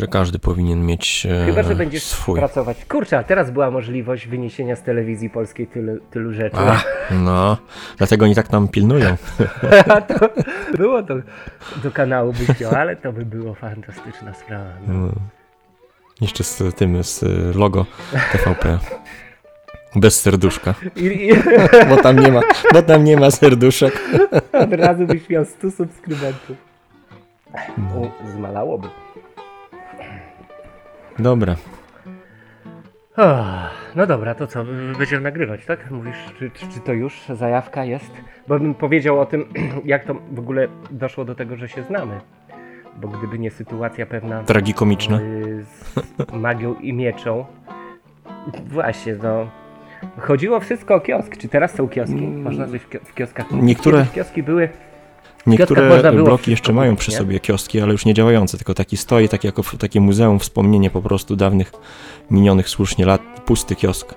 że każdy powinien mieć e, Chyba, że będziesz swój. pracować. Kurczę, a teraz była możliwość wyniesienia z telewizji polskiej tylu, tylu rzeczy. A, no, dlatego oni tak nam pilnują. to, było to do kanału by chciał, ale to by było fantastyczna sprawa. No. No. Jeszcze z tym, z logo TVP. Bez serduszka, I, i bo tam nie ma, bo tam nie ma serduszek. od razu byś miał 100 subskrybentów. U, Zmalałoby. Dobra, O, no dobra, to co, będziemy nagrywać, tak? Mówisz, czy, czy, to już zajawka jest? Bo bym powiedział o tym, jak to w ogóle doszło do tego, że się znamy. Bo gdyby nie sytuacja pewna tragikomiczna. y, z magią i mieczą, właśnie, no... Chodziło wszystko o kiosk. Czy teraz są kioski? Można coś w kio- w kioskach? Niektóre- Kiedyś kioski były... Niektóre bloki jeszcze mają przy sobie kioski, ale już nie działające, tylko taki stoi, tak jako takie muzeum, wspomnienie po prostu dawnych, minionych słusznie lat, pusty kiosk.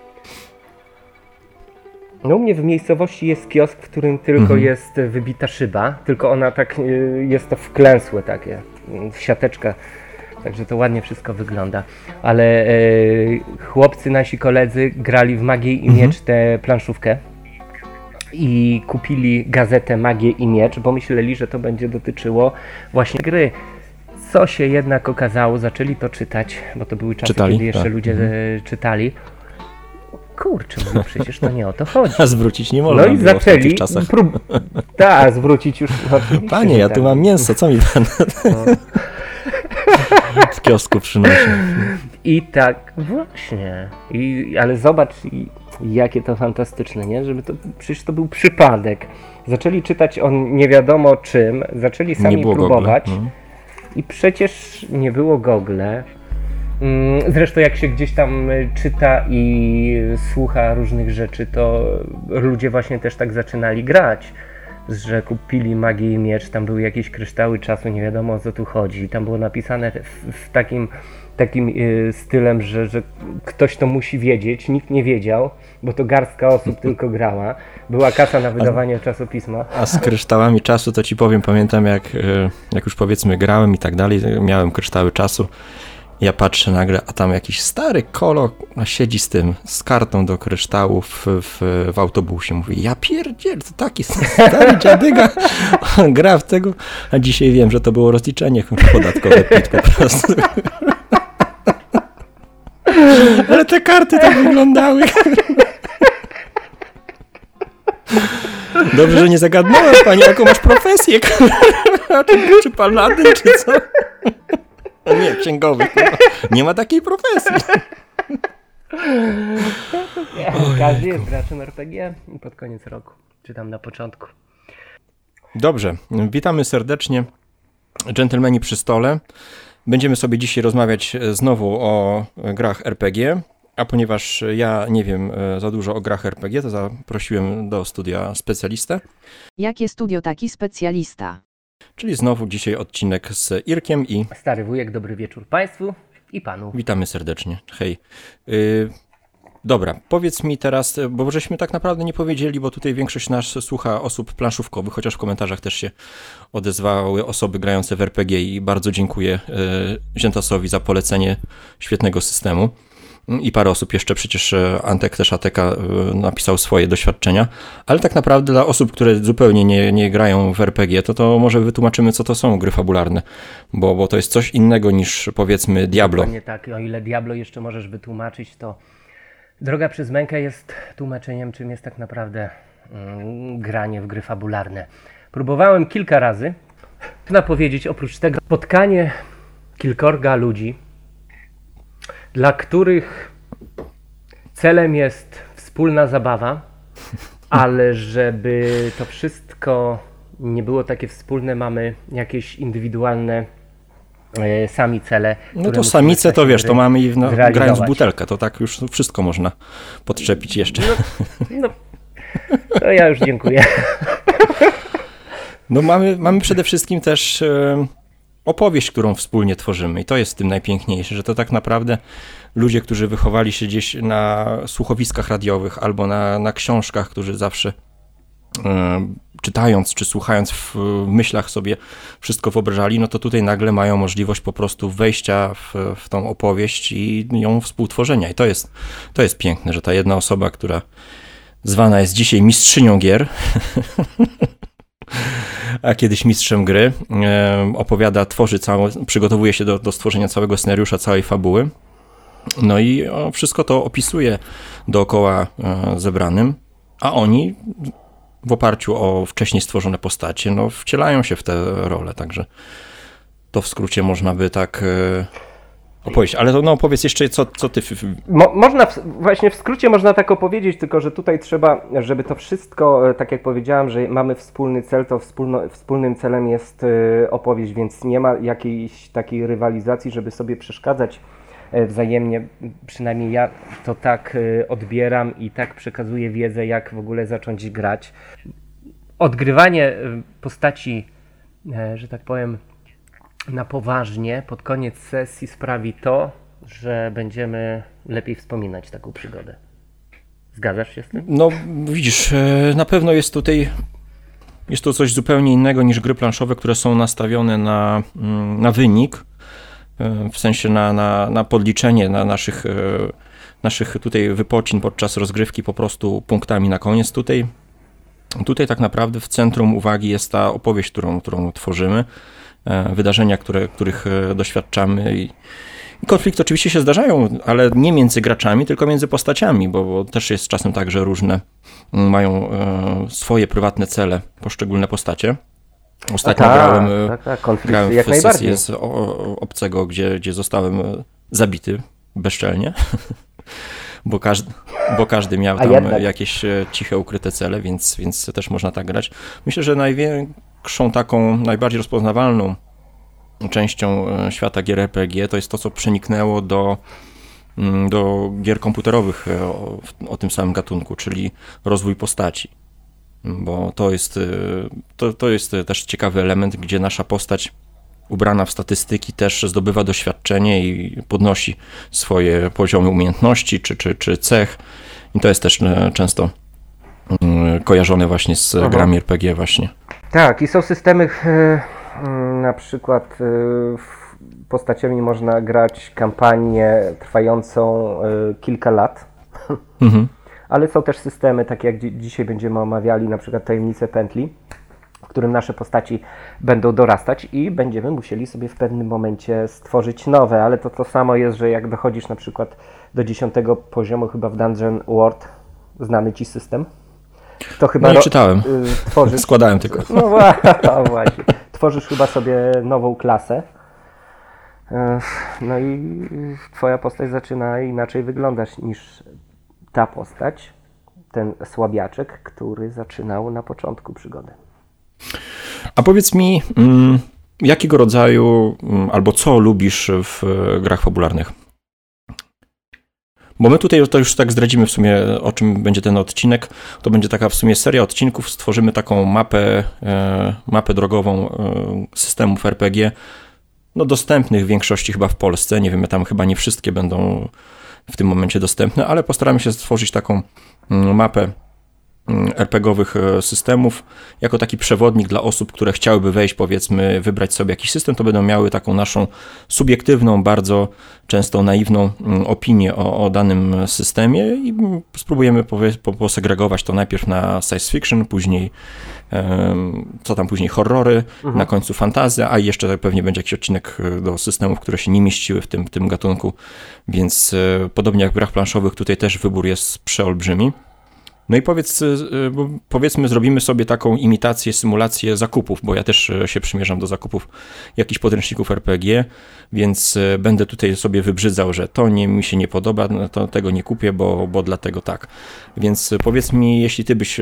No u mnie w miejscowości jest kiosk, w którym tylko Mhm. jest wybita szyba, tylko ona tak, y, jest to wklęsłe takie, w siateczkę, także to ładnie wszystko wygląda. Ale y, chłopcy, nasi koledzy grali w Magię i Mhm. Miecz tę planszówkę i kupili gazetę Magię i Miecz, bo myśleli, że to będzie dotyczyło właśnie gry. Co się jednak okazało, zaczęli to czytać, bo to były czasy, Czytali? kiedy jeszcze Tak. ludzie Mhm. e, czytali. Kurczę, no przecież to nie o to chodzi. A zwrócić nie można No i w zaczęli czasach. prób... Tak, zwrócić już. Panie, ja tak. tu mam mięso, co mi pan No. w kiosku przynosi? I tak, właśnie. I, ale zobacz, jakie to fantastyczne, nie? Żeby to, przecież to był przypadek. Zaczęli czytać o nie wiadomo czym, zaczęli sami próbować. Google. No. I przecież nie było Google. Mm, Zresztą jak się gdzieś tam y, czyta i słucha różnych rzeczy, to ludzie właśnie też tak zaczynali grać. Że kupili magię i miecz, tam były jakieś kryształy czasu, nie wiadomo o co tu chodzi. Tam było napisane w, w takim, takim y, stylem, że, że ktoś to musi wiedzieć, nikt nie wiedział, bo to garstka osób tylko grała. Była kasa na wydawanie czasopisma. A z kryształami czasu to ci powiem, pamiętam jak, e, jak już powiedzmy grałem i tak dalej, miałem kryształy czasu. Ja patrzę nagle, a tam jakiś stary kolo siedzi z tym, z kartą do kryształów w, w autobusie. Mówi, ja pierdziel, to taki stary dziadyga gra w tego. A dzisiaj wiem, że to było rozliczenie podatkowe PIT po prostu. Ale te karty tak wyglądały. Dobrze, że nie zagadnąłem pani, jaką masz profesję. czy, czy paladyn, czy co? Nie, księgowy. Nie ma takiej profesji. Każdy jest graczem RPG pod koniec roku, czy tam na początku. Dobrze, witamy serdecznie. Dżentelmeni przy stole. Będziemy sobie dzisiaj rozmawiać e, znowu o e, grach RPG, a ponieważ ja nie wiem e, za dużo o grach RPG, to zaprosiłem do studia specjalistę, Jakie studio taki specjalista? czyli znowu dzisiaj odcinek z Irkiem i Stary wujek, dobry wieczór Państwu i Panu. Witamy serdecznie. Hej. Dobra, powiedz mi teraz, y, bo żeśmy tak naprawdę nie powiedzieli, bo tutaj większość nas słucha osób planszówkowych, chociaż w komentarzach też się odezwały osoby grające w RPG i bardzo dziękuję y, Ziętasowi za polecenie świetnego systemu. Y, I parę osób jeszcze, przecież y, Antek też Ateka napisał swoje doświadczenia, ale tak naprawdę dla osób, które zupełnie nie, nie grają w RPG, to to może wytłumaczymy, co to są gry fabularne, bo, bo to jest coś innego niż powiedzmy Diablo. Nie tak, o ile Diablo jeszcze możesz wytłumaczyć, to Droga przez mękę jest tłumaczeniem, czym jest tak naprawdę mm, granie w gry fabularne. Próbowałem kilka razy. Można powiedzieć, oprócz tego, spotkanie kilkorga ludzi, dla których celem jest wspólna zabawa, ale żeby to wszystko nie było takie wspólne, mamy jakieś indywidualne sami cele. No to samice to wiesz, to mamy i w, no, grając w butelkę, to tak już wszystko można podczepić jeszcze. No, to ja już dziękuję. No mamy, mamy przede wszystkim też e, opowieść, którą wspólnie tworzymy i to jest w tym najpiękniejsze, że to tak naprawdę ludzie, którzy wychowali się gdzieś na słuchowiskach radiowych albo na, na książkach, którzy zawsze e, czytając czy słuchając w, myślach sobie wszystko wyobrażali, no to tutaj nagle mają możliwość po prostu wejścia w, w tą opowieść i ją współtworzenia. I to jest, to jest piękne, że ta jedna osoba, która zwana jest dzisiaj mistrzynią gier, a kiedyś mistrzem gry, e, opowiada, tworzy całą, przygotowuje się do, do stworzenia całego scenariusza, całej fabuły. No i wszystko to opisuje dookoła e, zebranym, a oni w oparciu o wcześniej stworzone postacie, no wcielają się w te role, także to w skrócie można by tak e, opowiedzieć. Ale to no opowiedz jeszcze, co, co ty... Mo, można, w, właśnie w skrócie można tak opowiedzieć, tylko że tutaj trzeba, żeby to wszystko, e, tak jak powiedziałem, że mamy wspólny cel, to wspólno, wspólnym celem jest opowieść, więc nie ma jakiejś takiej rywalizacji, żeby sobie przeszkadzać E, wzajemnie, przynajmniej ja to tak e, odbieram i tak przekazuję wiedzę, jak w ogóle zacząć grać. Odgrywanie e, postaci, że tak powiem, na poważnie pod koniec sesji sprawi to, że będziemy lepiej wspominać taką przygodę. Zgadzasz się z tym? No, widzisz, na pewno jest tutaj jest to coś zupełnie innego niż gry planszowe, które są nastawione na, mm, na wynik E, w sensie na, na, na podliczenie na naszych, e, naszych tutaj wypocin podczas rozgrywki po prostu punktami na koniec. Tutaj, tutaj tak naprawdę w centrum uwagi jest ta opowieść, którą, którą tworzymy, e, wydarzenia, które, których doświadczamy i, konflikty oczywiście się zdarzają, ale nie między graczami, tylko między postaciami, bo, bo, też jest czasem tak, że różne mają swoje prywatne cele poszczególne postacie. Ostatnio tak, grałem, e, tak, tak, grałem w jak sesję z obcego, gdzie, gdzie zostałem e, zabity bezczelnie, bo każdy, bo każdy miał tam jakieś e, ciche, ukryte cele, więc, więc też można tak grać. Myślę, że największą taką, najbardziej rozpoznawalną częścią świata gier RPG to jest to, co przeniknęło do, mm, do gier komputerowych o, o tym samym gatunku, czyli rozwój postaci bo to jest, y, to, to jest też ciekawy element, gdzie nasza postać ubrana w statystyki też zdobywa doświadczenie i podnosi swoje poziomy umiejętności czy, czy, czy cech. I to jest też y, często y, kojarzone właśnie z Aha. grami RPG właśnie. Tak, i są systemy na przykład postaciami można grać kampanię trwającą kilka lat. Mhm ale są też systemy, takie jak dzi dzisiaj będziemy omawiali, na przykład tajemnice pętli, w którym nasze postaci będą dorastać i będziemy musieli sobie w pewnym momencie stworzyć nowe, ale to to samo jest, że jak dochodzisz na przykład do dziesiątego poziomu chyba w Dungeon World, znany Ci system, to chyba... No nie czytałem, y, tworzysz, składałem tylko. No właśnie, tworzysz chyba sobie nową klasę, y, no i Twoja postać zaczyna inaczej wyglądać niż ta postać, ten słabiaczek, który zaczynał na początku przygody. A powiedz mi, mm, jakiego rodzaju mm, albo co lubisz w grach fabularnych? Bo my tutaj to już tak zdradzimy w sumie, o czym będzie ten odcinek. To będzie taka w sumie seria odcinków. Stworzymy taką mapę, e, mapę drogową e, systemów RPG, no dostępnych w większości chyba w Polsce. Nie wiem, tam chyba nie wszystkie będą w tym momencie dostępne, ale postaramy się stworzyć taką mm, mapę RPGowych e, systemów, jako taki przewodnik dla osób, które chciałyby wejść, powiedzmy, wybrać sobie jakiś system, to będą miały taką naszą subiektywną, bardzo często naiwną mm, opinię o, o danym systemie i spróbujemy posegregować to najpierw na science fiction, później co tam później horrory, mhm. na końcu fantazja, a jeszcze pewnie będzie jakiś odcinek e, do systemów, które się nie mieściły w tym, w tym gatunku, więc e, podobnie jak w grach planszowych, tutaj też wybór jest przeolbrzymi. No i powiedz, y, y, powiedzmy, zrobimy sobie taką imitację, symulację zakupów, bo ja też y, się przymierzam do zakupów jakichś podręczników RPG, więc będę tutaj sobie wybrzydzał, że to nie, mi się nie podoba, no to tego nie kupię, bo, bo dlatego tak. Więc powiedz mi, jeśli ty byś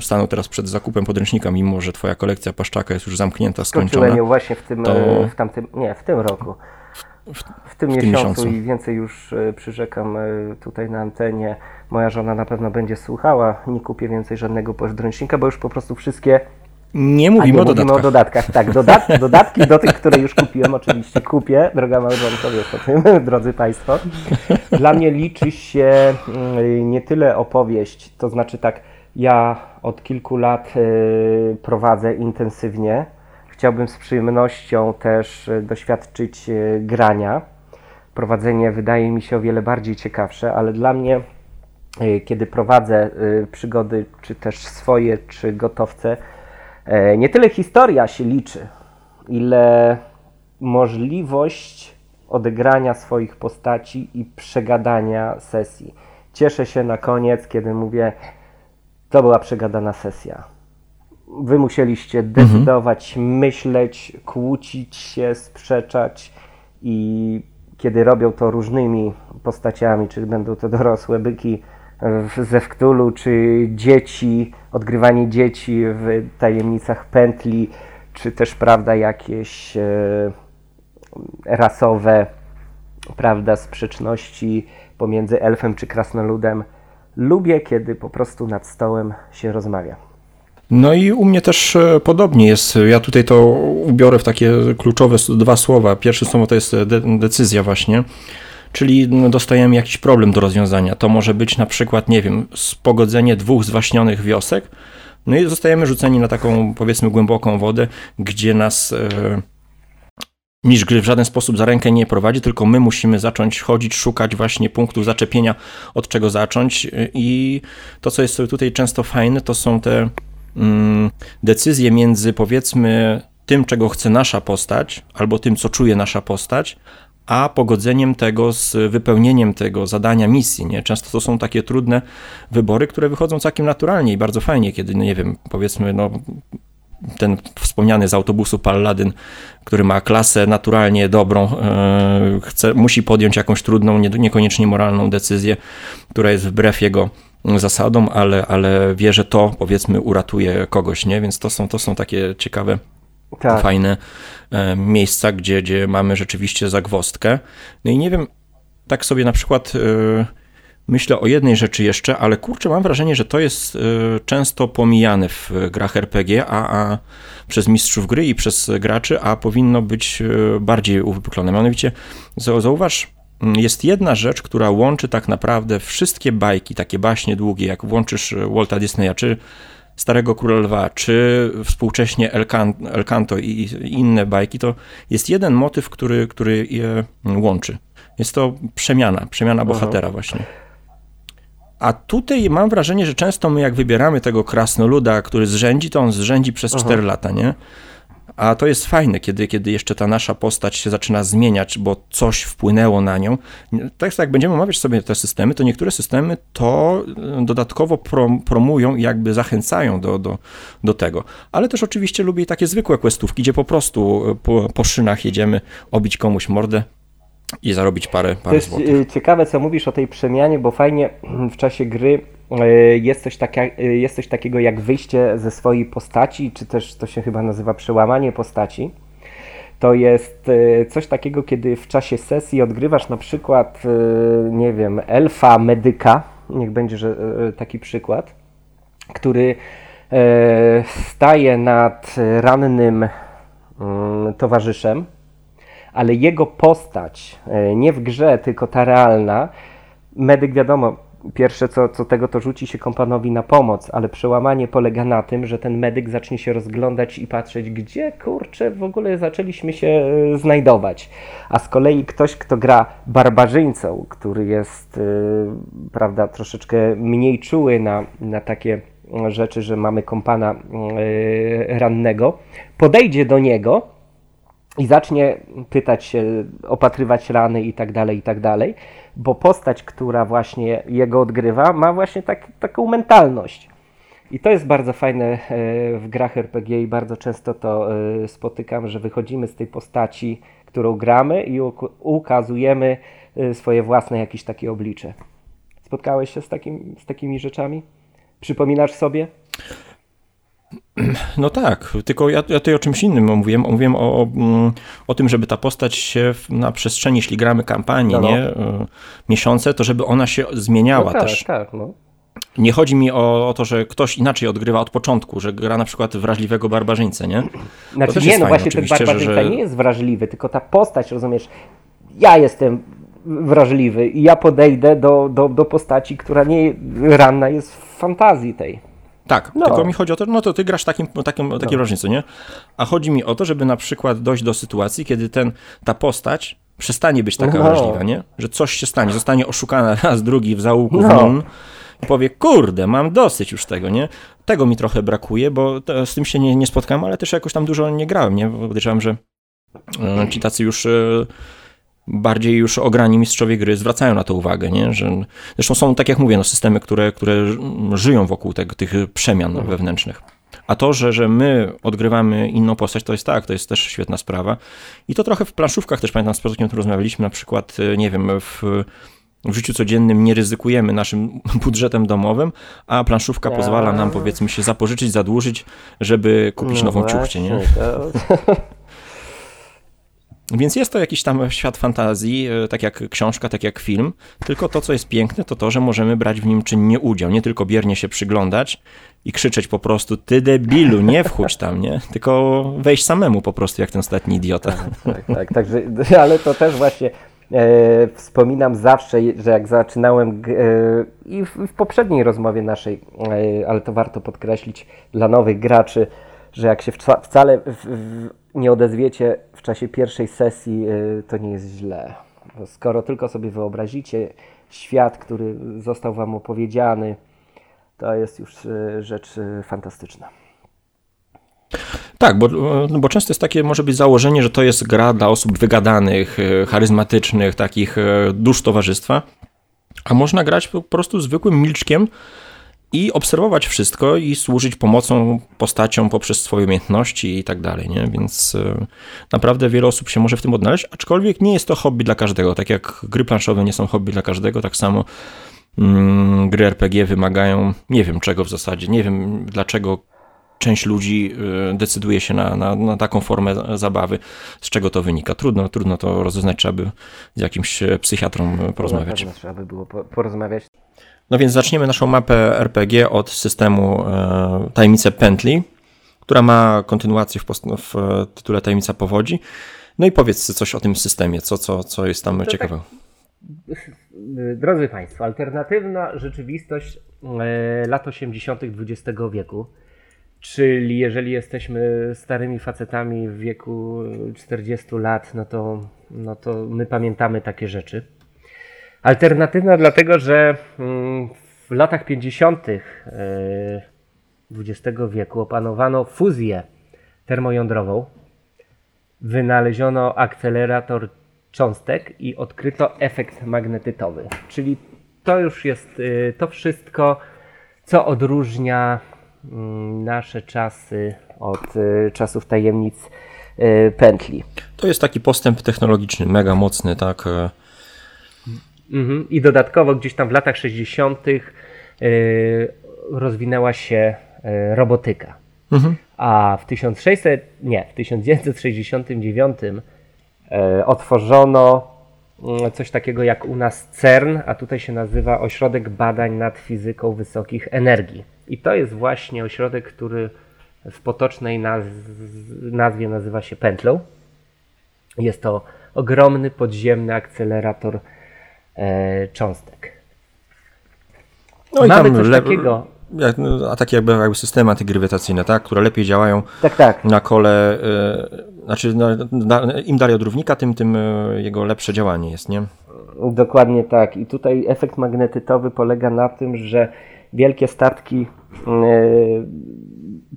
stanął teraz przed zakupem podręcznika, mimo że twoja kolekcja paszczaka jest już zamknięta, skończona. Skończyłem ją właśnie w tym, to... w tamtym, nie, w tym roku w, w, tym, w miesiącu, miesiącu i więcej już przyrzekam tutaj na antenie. Moja żona na pewno będzie słuchała. Nie kupię więcej żadnego podręcznika, bo już po prostu wszystkie. Nie mówimy, nie o, mówimy dodatkach. o dodatkach. Tak, dodat dodatki do tych, które już kupiłem, oczywiście kupię. Droga małżonko, wiesz o tym, drodzy Państwo. Dla mnie liczy się mm, nie tyle opowieść, to znaczy tak, Ja od kilku lat y, prowadzę intensywnie. Chciałbym z przyjemnością też y, doświadczyć y, grania. Prowadzenie wydaje mi się o wiele bardziej ciekawsze, ale dla mnie, kiedy prowadzę przygody, czy też swoje, czy gotowce, nie tyle historia się liczy, ile możliwość odegrania swoich postaci i przegadania sesji. Cieszę się na koniec, kiedy mówię, to była przegadana sesja. Wy musieliście decydować, mhm. myśleć, kłócić się, sprzeczać i kiedy robią to różnymi postaciami, czy będą to dorosłe byki ze Wktulu, czy dzieci, odgrywanie dzieci w tajemnicach pętli, czy też, prawda, jakieś e, rasowe, prawda, sprzeczności pomiędzy elfem czy krasnoludem. Lubię, kiedy po prostu nad stołem się rozmawia. No i u mnie też e, podobnie jest. Ja tutaj to ubiorę w takie kluczowe dwa słowa. Pierwsze słowo to jest de decyzja właśnie, czyli no, dostajemy jakiś problem do rozwiązania. To może być na przykład, nie wiem, spogodzenie dwóch zwaśnionych wiosek, no i zostajemy rzuceni na taką, powiedzmy, głęboką wodę, gdzie nas... Niż gry w żaden sposób za rękę nie prowadzi, tylko my musimy zacząć chodzić, szukać właśnie punktów zaczepienia, od czego zacząć. I to, co jest tutaj często fajne, to są te mm, decyzje między powiedzmy tym, czego chce nasza postać, albo tym, co czuje nasza postać, a pogodzeniem tego z wypełnieniem tego zadania misji. Nie? Często to są takie trudne wybory, które wychodzą całkiem naturalnie i bardzo fajnie, kiedy, no nie wiem, powiedzmy, no, ten wspomniany z autobusu Palladyn, który ma klasę naturalnie dobrą, e, chce, musi podjąć jakąś trudną, niekoniecznie moralną decyzję, która jest wbrew jego zasadom, ale, ale wie, że to powiedzmy uratuje kogoś, nie? Więc to są, to są takie ciekawe, tak. fajne e, miejsca, gdzie, gdzie mamy rzeczywiście zagwostkę. No i nie wiem, tak sobie na przykład e, myślę o jednej rzeczy jeszcze, ale kurczę, mam wrażenie, że to jest y, często pomijane w grach RPG, a, a przez mistrzów gry i przez graczy, a powinno być bardziej uwypuklone. Mianowicie, zauważ, jest jedna rzecz, która łączy tak naprawdę wszystkie bajki, takie baśnie długie, jak włączysz Walta Disneya, czy Starego Króla Lwa, czy współcześnie El, Can El Canto i inne bajki, to jest jeden motyw, który, który je łączy. Jest to przemiana, przemiana bohatera Aha. właśnie. A tutaj mam wrażenie, że często my jak wybieramy tego krasnoluda, który zrzędzi, to on zrzędzi przez Aha. 4 lata, nie? A to jest fajne, kiedy, kiedy jeszcze ta nasza postać się zaczyna zmieniać, bo coś wpłynęło na nią. Tak jak będziemy omawiać sobie te systemy, to niektóre systemy to e, dodatkowo prom, promują i jakby zachęcają do, do, do tego. Ale też oczywiście lubię takie zwykłe questówki, gdzie po prostu e, po, po szynach jedziemy obić komuś mordę, i zarobić parę, parę To jest złotych. Y, ciekawe, co mówisz o tej przemianie, bo fajnie w czasie gry y, jest coś, taka, y, jest coś takiego jak wyjście ze swojej postaci, czy też to się chyba nazywa przełamanie postaci. To jest coś takiego, kiedy w czasie sesji odgrywasz na przykład, nie wiem, elfa medyka, niech będzie że taki przykład, który staje nad rannym mm, towarzyszem, ale jego postać, e, nie w grze, tylko ta realna, medyk wiadomo, pierwsze co, co tego to rzuci się kompanowi na pomoc, ale przełamanie polega na tym, że ten medyk zacznie się rozglądać i patrzeć, gdzie kurczę w ogóle zaczęliśmy się e, znajdować. A z kolei ktoś, kto gra barbarzyńcą, który jest, yy, prawda, troszeczkę mniej czuły na, na takie rzeczy, że mamy kompana yy, rannego, podejdzie do niego i zacznie pytać się, opatrywać rany i tak dalej, i tak dalej, bo postać, która właśnie jego odgrywa, ma właśnie tak, taką mentalność. I to jest bardzo fajne e, w grach RPG i bardzo często to e, spotykam, że wychodzimy z tej postaci, którą gramy i ukazujemy e, swoje własne jakieś takie oblicze. Spotkałeś się z, takim, z takimi rzeczami? Przypominasz sobie? No tak, tylko ja, ja tutaj o czymś innym mówiłem. Mówiłem o, o, mm, tym, żeby ta postać się na przestrzeni, jeśli gramy kampanię, no, no. nie, e, miesiące, to żeby ona się zmieniała no tak, też. Tak, no. Nie chodzi mi o, o, to, że ktoś inaczej odgrywa od początku, że gra na przykład wrażliwego barbarzyńcę, nie? Znaczy nie, no właśnie ten barbarzyńca że... nie jest wrażliwy, tylko ta postać, rozumiesz, ja jestem wrażliwy i ja podejdę do, do, do postaci, która nie ranna jest w fantazji tej. Tak, No. tylko mi chodzi o to, no to ty grasz takim, takim, takie wrażenie, co nie? A chodzi mi o to, żeby na przykład dojść do sytuacji, kiedy ten, ta postać przestanie być taka No. wrażliwa, nie? Że coś się stanie, zostanie oszukana raz, drugi w zaułku, No. w i powie, kurde, mam dosyć już tego, nie? Tego mi trochę brakuje, bo to, z tym się nie, nie spotkałem, ale też jakoś tam dużo nie grałem, nie? Podejrzewam, że e, ci tacy już... Bardziej już ograni mistrzowie gry zwracają na to uwagę, nie? Że, zresztą są, tak jak mówię, no, systemy, które, które żyją wokół tego, tych przemian wewnętrznych. A to, że, że my odgrywamy inną postać, to jest tak, to jest też świetna sprawa. I to trochę w planszówkach też pamiętam, z Piotrkiem o tym rozmawialiśmy, na przykład, e, nie wiem, w, w życiu codziennym nie ryzykujemy naszym budżetem domowym, a planszówka pozwala nam, powiedzmy się, zapożyczyć, zadłużyć, żeby kupić nową ciuchcię, nie? No właśnie, to- Więc jest to jakiś tam świat fantazji, e, tak jak książka, tak jak film, tylko to, co jest piękne, to to, że możemy brać w nim czynnie udział, nie tylko biernie się przyglądać i krzyczeć po prostu, ty debilu, nie wchódź tam, nie? Tylko wejść samemu po prostu, jak ten ostatni idiota. Tak, tak, także, ale to też właśnie e, wspominam zawsze, że jak zaczynałem e, i w, w poprzedniej rozmowie naszej, e, ale to warto podkreślić dla nowych graczy, że jak się wca, wcale w, w, nie odezwiecie w czasie pierwszej sesji, e, to nie jest źle. Skoro tylko sobie wyobrazicie świat, który został Wam opowiedziany, to jest już e, rzecz e, fantastyczna. Tak, bo, no bo często jest takie, może być założenie, że to jest gra dla osób wygadanych, charyzmatycznych, takich dusz towarzystwa, a można grać po prostu zwykłym milczkiem i obserwować wszystko i służyć pomocą postaciom poprzez swoje umiejętności i tak dalej, nie? Więc e, naprawdę wiele osób się może w tym odnaleźć, aczkolwiek nie jest to hobby dla każdego. Tak jak gry planszowe nie są hobby dla każdego, tak samo mm, gry RPG wymagają nie wiem czego w zasadzie, nie wiem dlaczego część ludzi y, decyduje się na, na, na taką formę zabawy. Z czego to wynika? Trudno, trudno to rozeznać, trzeba by z jakimś e, psychiatrą e, porozmawiać. Pewno trzeba by było po- porozmawiać. No więc zaczniemy naszą mapę RPG od systemu e, Tajemnice Pętli, która ma kontynuację w, w e, tytule Tajemnica Powodzi. No i powiedz coś o tym systemie, co, co, co jest tam ciekawego. Y, Drodzy Państwo, alternatywna rzeczywistość e, lat 80. XX wieku, czyli jeżeli jesteśmy starymi facetami w wieku 40 lat, no to, no to my pamiętamy takie rzeczy. Alternatywna dlatego, że mm, w latach 50. e, XX wieku opanowano fuzję termojądrową, wynaleziono akcelerator cząstek i odkryto efekt magnetytowy. Czyli to już jest y, to wszystko, co odróżnia mm, nasze czasy od y, czasów tajemnic pętli. To jest taki postęp technologiczny, mega mocny, tak. Mhm. I dodatkowo gdzieś tam w latach 60. y, rozwinęła się y, robotyka. Mhm. A w 1600, nie, w 1969 e, otworzono coś takiego jak u nas CERN, a tutaj się nazywa Ośrodek Badań nad Fizyką Wysokich Energii. I to jest właśnie ośrodek, który w potocznej naz- nazwie nazywa się pętlą. Jest to ogromny podziemny akcelerator cząstek. No i tam coś le- takiego. No, a takie jakby, jakby systemy antygrawitacyjne, tak, które lepiej działają Tak, tak. na kole, e, znaczy na, na, im dalej od równika, tym, tym e, jego lepsze działanie jest, nie? Dokładnie tak. I tutaj efekt magnetytowy polega na tym, że wielkie statki e,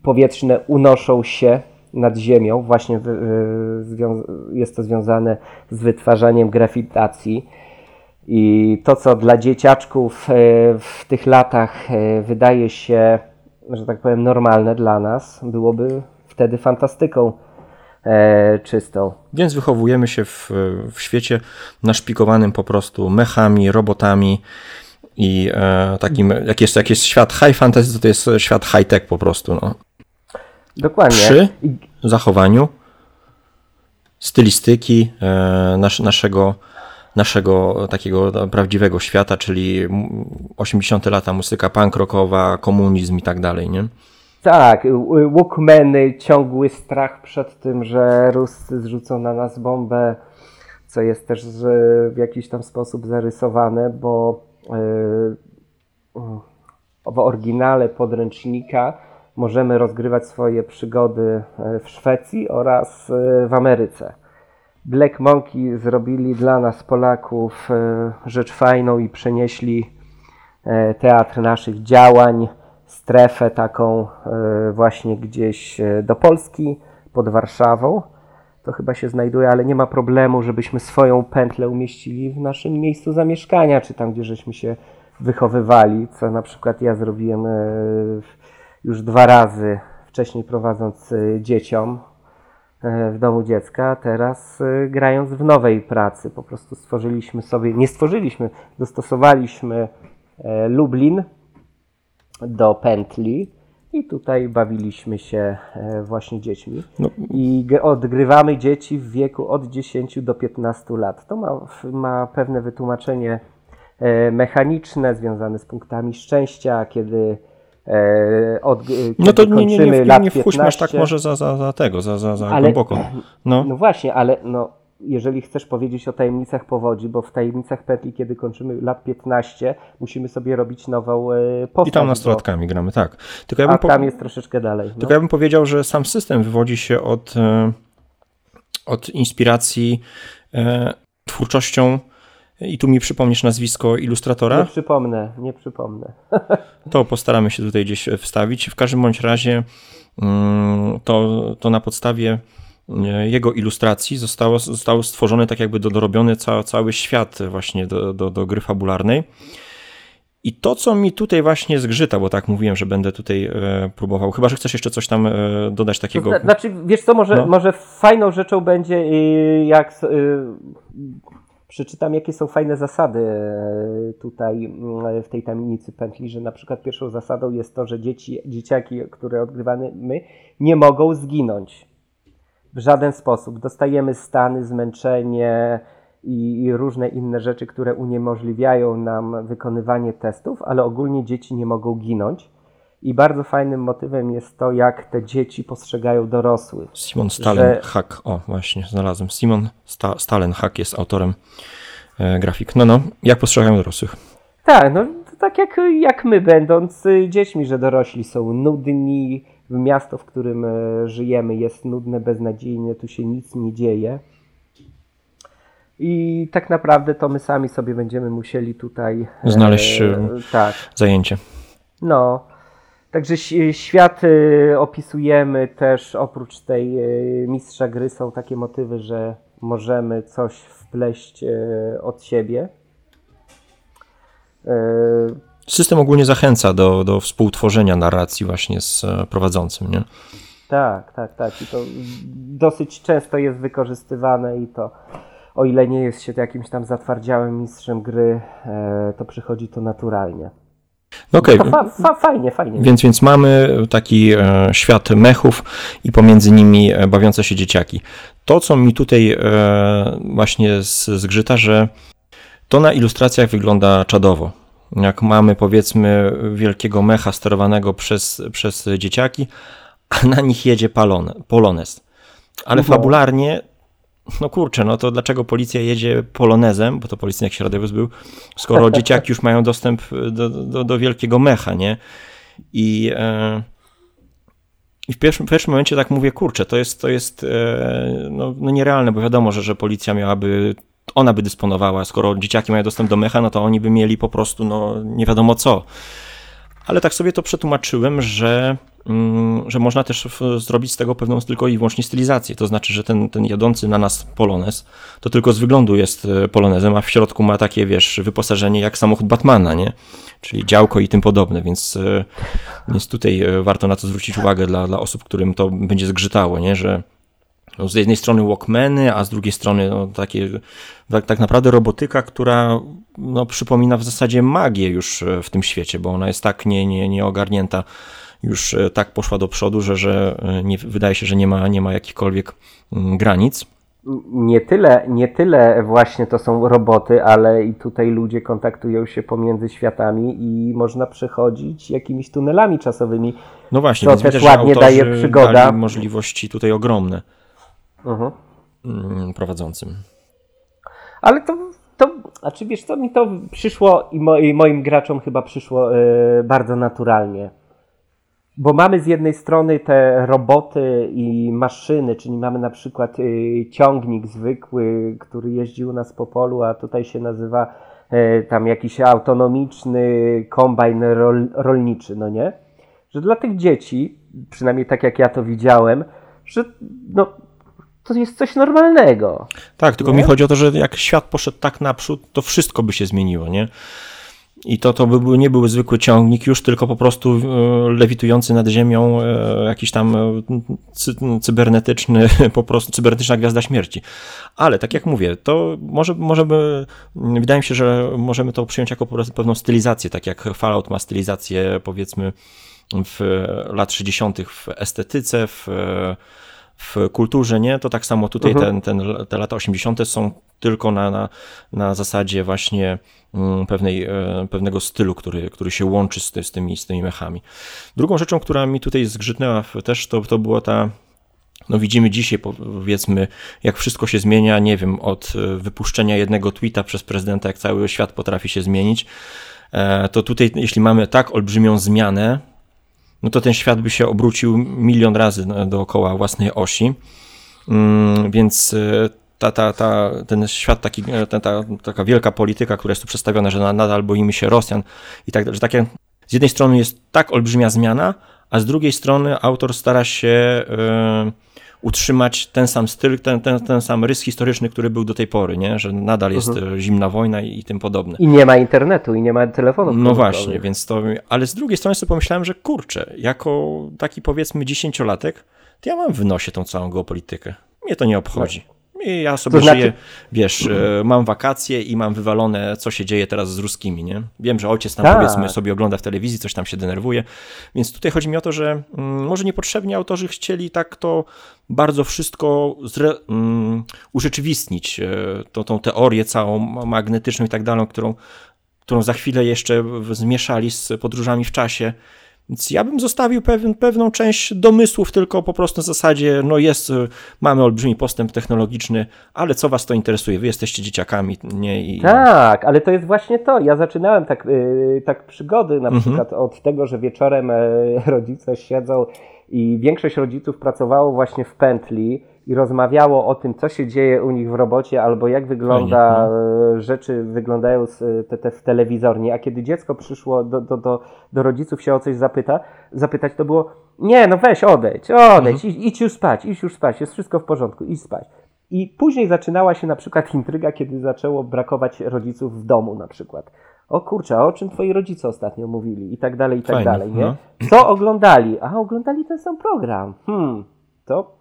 powietrzne unoszą się nad ziemią. Właśnie e, zwią- jest to związane z wytwarzaniem grawitacji. I to, co dla dzieciaczków e, w tych latach e, wydaje się, że tak powiem, normalne dla nas, byłoby wtedy fantastyką e, czystą. Więc wychowujemy się w, w świecie naszpikowanym po prostu mechami, robotami i e, takim, jak jest, jak jest świat high fantasy, to to jest świat high tech po prostu, no. Dokładnie. Przy zachowaniu stylistyki e, nasz, naszego, naszego takiego prawdziwego świata, czyli 80 lata muzyka punk rockowa, komunizm i tak dalej, nie? Tak, y- Walkmany, ciągły strach przed tym, że Ruscy zrzucą na nas bombę, co jest też w jakiś tam sposób zarysowane, bo y, w oryginale podręcznika możemy rozgrywać swoje przygody e, w Szwecji oraz e, w Ameryce. Black Monkey zrobili dla nas, Polaków, e, rzecz fajną i przenieśli teatr naszych działań, strefę taką właśnie gdzieś do Polski, pod Warszawą. To chyba się znajduje, ale nie ma problemu, żebyśmy swoją pętlę umieścili w naszym miejscu zamieszkania, czy tam, gdzie żeśmy się wychowywali, co na przykład ja zrobiłem już dwa razy wcześniej prowadząc dzieciom w domu dziecka, teraz y, grając w nowej pracy. Po prostu stworzyliśmy sobie, nie stworzyliśmy, dostosowaliśmy e, Lublin do pętli i tutaj bawiliśmy się e, właśnie dziećmi. No. I odgrywamy dzieci w wieku od 10 do 15 lat. To ma, ma pewne wytłumaczenie e, mechaniczne związane z punktami szczęścia, kiedy E, od, e, no to nie, nie, nie, nie, nie wchódźmy aż tak może za, za, za tego, za, za, za ale, głęboko. No. no właśnie, ale no, jeżeli chcesz powiedzieć o tajemnicach powodzi, bo w tajemnicach petli, kiedy kończymy lat 15, musimy sobie robić nową e, postać. I tam nastolatkami bo... gramy, tak. Tylko ja bym A tam jest troszeczkę dalej. No. Tylko ja bym powiedział, że sam system wywodzi się od, od inspiracji twórczością i tu mi przypomnisz nazwisko ilustratora? Nie przypomnę, nie przypomnę. To postaramy się tutaj gdzieś wstawić. W każdym bądź razie mm, to, to na podstawie e, jego ilustracji zostało, został stworzony tak jakby dorobiony ca, cały świat właśnie do, do, do gry fabularnej. I to, co mi tutaj właśnie zgrzyta, bo tak mówiłem, że będę tutaj e, próbował, chyba, że chcesz jeszcze coś tam e, dodać takiego. Znaczy, wiesz co, może, no. może fajną rzeczą będzie, jak przeczytam, jakie są fajne zasady e, tutaj mm, w tej tamienicy pętli, że na przykład pierwszą zasadą jest to, że dzieci, dzieciaki, które odgrywamy my, nie mogą zginąć w żaden sposób. Dostajemy stany, zmęczenie i, i różne inne rzeczy, które uniemożliwiają nam wykonywanie testów, ale ogólnie dzieci nie mogą ginąć. I bardzo fajnym motywem jest to, jak te dzieci postrzegają dorosłych. Simon Stalenhak, że... o właśnie, znalazłem. Simon Sta Stalenhak jest autorem e, grafik. No, no, jak postrzegają dorosłych? Tak, no tak jak, jak my, będąc y, dziećmi, że dorośli są nudni, miasto, w którym e, żyjemy jest nudne, beznadziejnie, tu się nic nie dzieje. I tak naprawdę to my sami sobie będziemy musieli tutaj znaleźć e, tak. zajęcie. No, Także świat y, opisujemy też oprócz tej y, mistrza gry są takie motywy, że możemy coś wpleść y, od siebie. System ogólnie zachęca do, do współtworzenia narracji właśnie z e, prowadzącym, nie? Tak, tak, tak. I to dosyć często jest wykorzystywane i to o ile nie jest się jakimś tam zatwardziałym mistrzem gry, e, to przychodzi to naturalnie. No okej. Okay. Fa, fa, fajnie, fajnie. Więc, więc mamy taki e, świat mechów i pomiędzy nimi e, bawiące się dzieciaki. To, co mi tutaj e, właśnie zgrzyta, że to na ilustracjach wygląda czadowo. Jak mamy powiedzmy wielkiego mecha sterowanego przez, przez dzieciaki, a na nich jedzie palone, polones. Ale fabularnie no kurczę, no to dlaczego policja jedzie polonezem, bo to policyjny środowóz był, skoro dzieciaki już mają dostęp do, do, do wielkiego mecha, nie? I, e, i w, pierwszym, w pierwszym momencie tak mówię, kurczę, to jest, to jest e, no, no nierealne, bo wiadomo, że, że policja miałaby, ona by dysponowała, skoro dzieciaki mają dostęp do mecha, no to oni by mieli po prostu, no nie wiadomo co. Ale tak sobie to przetłumaczyłem, że że można też zrobić z tego pewną tylko i wyłącznie stylizację. To znaczy, że ten, ten jadący na nas polonez to tylko z wyglądu jest e, polonezem, a w środku ma takie, wiesz, wyposażenie jak samochód Batmana, nie? Czyli działko i tym podobne, więc, e, więc tutaj e, warto na to zwrócić uwagę dla, dla osób, którym to będzie zgrzytało, nie? Że no, z jednej strony Walkmany, a z drugiej strony no, takie tak, tak naprawdę robotyka, która no, przypomina w zasadzie magię już w tym świecie, bo ona jest tak nie, nie, nieogarnięta już e, tak poszła do przodu, że, że e, nie, wydaje się, że nie ma, nie ma jakichkolwiek mm, granic. Nie tyle, nie tyle właśnie to są roboty, ale i tutaj ludzie kontaktują się pomiędzy światami i można przechodzić jakimiś tunelami czasowymi. No właśnie, co też ładnie daje przygoda. możliwości tutaj ogromne uh mhm. -huh. prowadzącym. Ale to, to a czy wiesz co, mi to przyszło i, mo, i moim graczom chyba przyszło y, bardzo naturalnie. Bo mamy z jednej strony te roboty i maszyny, czyli mamy na przykład y, ciągnik zwykły, który jeździł u nas po polu, a tutaj się nazywa y, tam jakiś autonomiczny kombajn rol, rolniczy, no nie? Że dla tych dzieci, przynajmniej tak jak ja to widziałem, że no, to jest coś normalnego. Tak, tylko Nie? mi chodzi o to, że jak świat poszedł tak naprzód, to wszystko by się zmieniło, nie? I to, to by nie był zwykły ciągnik już, tylko po prostu e, lewitujący nad ziemią e, jakiś tam e, cy, cybernetyczny, po prostu cybernetyczna gwiazda śmierci. Ale tak jak mówię, to może, może by, wydaje mi się, że możemy to przyjąć jako po prostu pewną stylizację, tak jak Fallout ma stylizację powiedzmy w lat 60. w estetyce, w w kulturze, nie? To tak samo tutaj Mhm. ten, ten, te lata 80. są tylko na, na, na zasadzie właśnie mm, pewnej, e, pewnego stylu, który, który się łączy z, ty, z, tymi, z tymi mechami. Drugą rzeczą, która mi tutaj zgrzytnęła też, to, to była ta no widzimy dzisiaj, powiedzmy, jak wszystko się zmienia, nie wiem, od e, wypuszczenia jednego tweeta przez prezydenta, jak cały świat potrafi się zmienić, e, to tutaj, jeśli mamy tak olbrzymią zmianę, no to ten świat by się obrócił milion razy dookoła własnej osi. Mm, Więc e, ta, ta, ta, ten świat, taki, e, ta, ta, taka wielka polityka, która jest tu przedstawiona, że na- nadal boimy się Rosjan i tak że takie, z jednej strony jest tak olbrzymia zmiana, a z drugiej strony autor stara się e, utrzymać ten sam styl, ten, ten, ten sam rys historyczny, który był do tej pory, nie? że nadal jest e, zimna wojna i, i tym podobne. I nie ma internetu, i nie ma telefonów. No właśnie, więc to. Ale z drugiej strony sobie pomyślałem, że kurczę, jako taki powiedzmy dziesięciolatek, to ja mam w nosie tą całą geopolitykę. Mnie to nie obchodzi. I ja sobie To znaczy- żyję, wiesz, e, mam wakacje i mam wywalone, co się dzieje teraz z ruskimi, nie? Wiem, że ojciec tam Tak. powiedzmy sobie ogląda w telewizji, coś tam się denerwuje, więc tutaj chodzi mi o to, że mm, może niepotrzebnie autorzy chcieli tak to bardzo wszystko zre, mm, urzeczywistnić, e, to, tą teorię całą magnetyczną i tak dalej, którą którą za chwilę jeszcze zmieszali z podróżami w czasie. Więc ja bym zostawił pewien, pewną część domysłów, tylko po prostu na zasadzie, no jest, y, mamy olbrzymi postęp technologiczny, ale co was to interesuje? Wy jesteście dzieciakami, nie? I, Tak, ale to jest właśnie to. Ja zaczynałem tak, yy, tak przygody na Mhm. przykład od tego, że wieczorem e, rodzice siedzą i większość rodziców pracowało właśnie w pętli i rozmawiało o tym, co się dzieje u nich w robocie albo jak wygląda Fajnie, e, rzeczy, wyglądają e, te, te w telewizorni. A kiedy dziecko przyszło do, do, do, do rodziców się o coś zapyta, zapytać, to było nie, no weź odejdź, odejdź, idź, idź już spać, idź już spać, jest wszystko w porządku, idź spać. I później zaczynała się na przykład intryga, kiedy zaczęło brakować rodziców w domu na przykład. O kurczę, o czym twoi rodzice ostatnio mówili i tak dalej, i tak Fajnie, dalej, nie? no. Co oglądali? A, oglądali ten sam program. Hmm, to...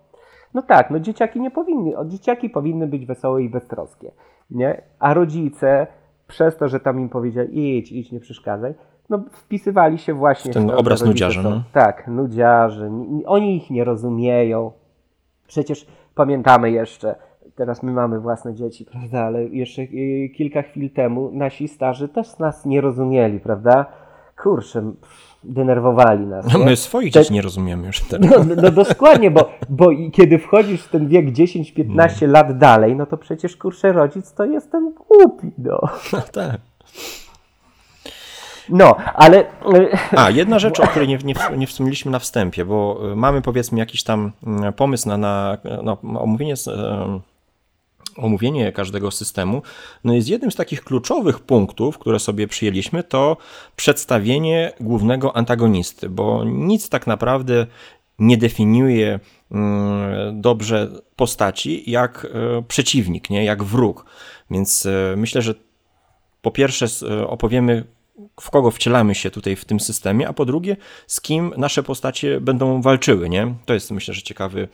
No tak, no dzieciaki nie powinny, o, dzieciaki powinny być wesołe i beztroskie, nie? A rodzice, przez to, że tam im powiedzieli idź, idź, nie przeszkadzaj, no wpisywali się właśnie W ten to, że obraz są- no. Tak, ni- oni ich nie rozumieją, Przecież pamiętamy jeszcze, teraz my mamy własne dzieci, prawda, ale jeszcze y, kilka chwil temu nasi starzy też nas nie rozumieli, prawda? Kurczę, denerwowali nas. No my swoich dzieci nie rozumiemy już teraz. No, no, no dokładnie, bo, bo kiedy wchodzisz w ten wiek 10-15 lat dalej, no to przecież kurczę rodzic to jest ten głupi, no. No, tak. No, ale A, jedna rzecz, o której nie, nie, nie wspomnieliśmy na wstępie, bo y, mamy powiedzmy jakiś tam mm, pomysł na, na no, omówienie, omówienie każdego systemu. No jest jednym z takich kluczowych punktów, które sobie przyjęliśmy, to przedstawienie głównego antagonisty, bo nic tak naprawdę nie definiuje mm, dobrze postaci jak e, przeciwnik, nie? jak wróg. Więc e, myślę, że po pierwsze e, opowiemy, w kogo wcielamy się tutaj w tym systemie, a po drugie, z kim nasze postacie będą walczyły, nie? To jest myślę, że ciekawy,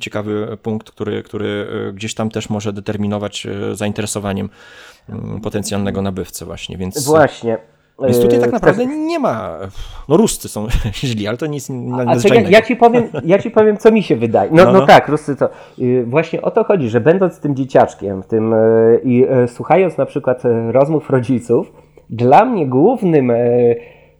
ciekawy punkt, który, który e, gdzieś tam też może determinować e, zainteresowaniem mm, potencjalnego nabywcy właśnie, więc... właśnie. Więc tutaj y, tak naprawdę nie ma. No, Ruscy są źli, ale to nic A czekaj, nadzwyczajnego. ja ci powiem, ja ci powiem, co mi się wydaje. No, No, no, no. tak, Ruscy to. y, Właśnie o to chodzi, że będąc tym dzieciaczkiem, tym y, i y, słuchając na przykład rozmów rodziców, dla mnie głównym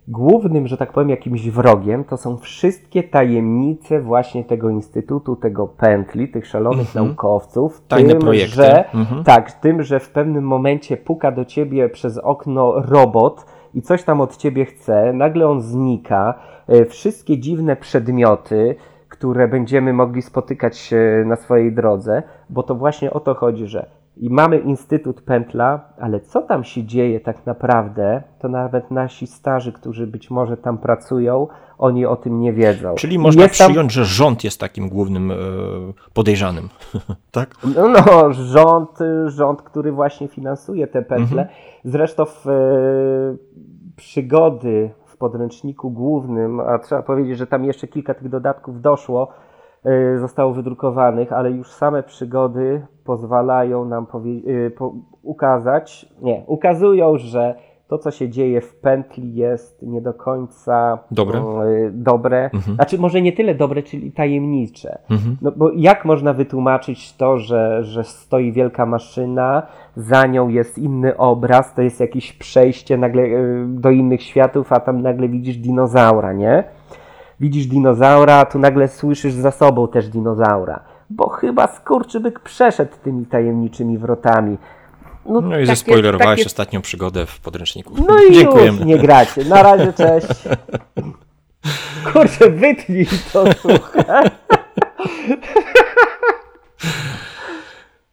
głównym, że tak powiem, jakimś wrogiem to są wszystkie tajemnice właśnie tego instytutu, tego pętli, tych szalonych Mhm. naukowców. Tajne tym, projekty. Że, Mhm. Tak, tym, że w pewnym momencie puka do ciebie przez okno robot i coś tam od ciebie chce, nagle on znika. E, Wszystkie dziwne przedmioty, które będziemy mogli spotykać na swojej drodze, bo to właśnie o to chodzi, że i mamy Instytut Pętla, ale co tam się dzieje tak naprawdę, to nawet nasi starzy, którzy być może tam pracują, oni o tym nie wiedzą. Czyli można Jest tam- przyjąć, że rząd jest takim głównym e, podejrzanym, tak? No, no rząd, y, rząd, który właśnie finansuje te pętle. Zresztą w e, przygody w podręczniku głównym, a trzeba powiedzieć, że tam jeszcze kilka tych dodatków doszło, e, zostało wydrukowanych, ale już same przygody pozwalają nam e, po- ukazać, nie, ukazują, że to, co się dzieje w pętli jest nie do końca Dobre. e, dobre. Mhm. Znaczy może nie tyle dobre, czyli tajemnicze. Mhm. No bo jak można wytłumaczyć to, że, że stoi wielka maszyna, za nią jest inny obraz, to jest jakieś przejście nagle do innych światów, a tam nagle widzisz dinozaura, nie? Widzisz dinozaura, a tu nagle słyszysz za sobą też dinozaura. Bo chyba skurczybyk przeszedł tymi tajemniczymi wrotami. No i takie- takie- ostatnią przygodę w podręczniku. No i Dziękujemy. już nie gracie. Na razie, cześć. Kurczę, wytnij to, słuchaj.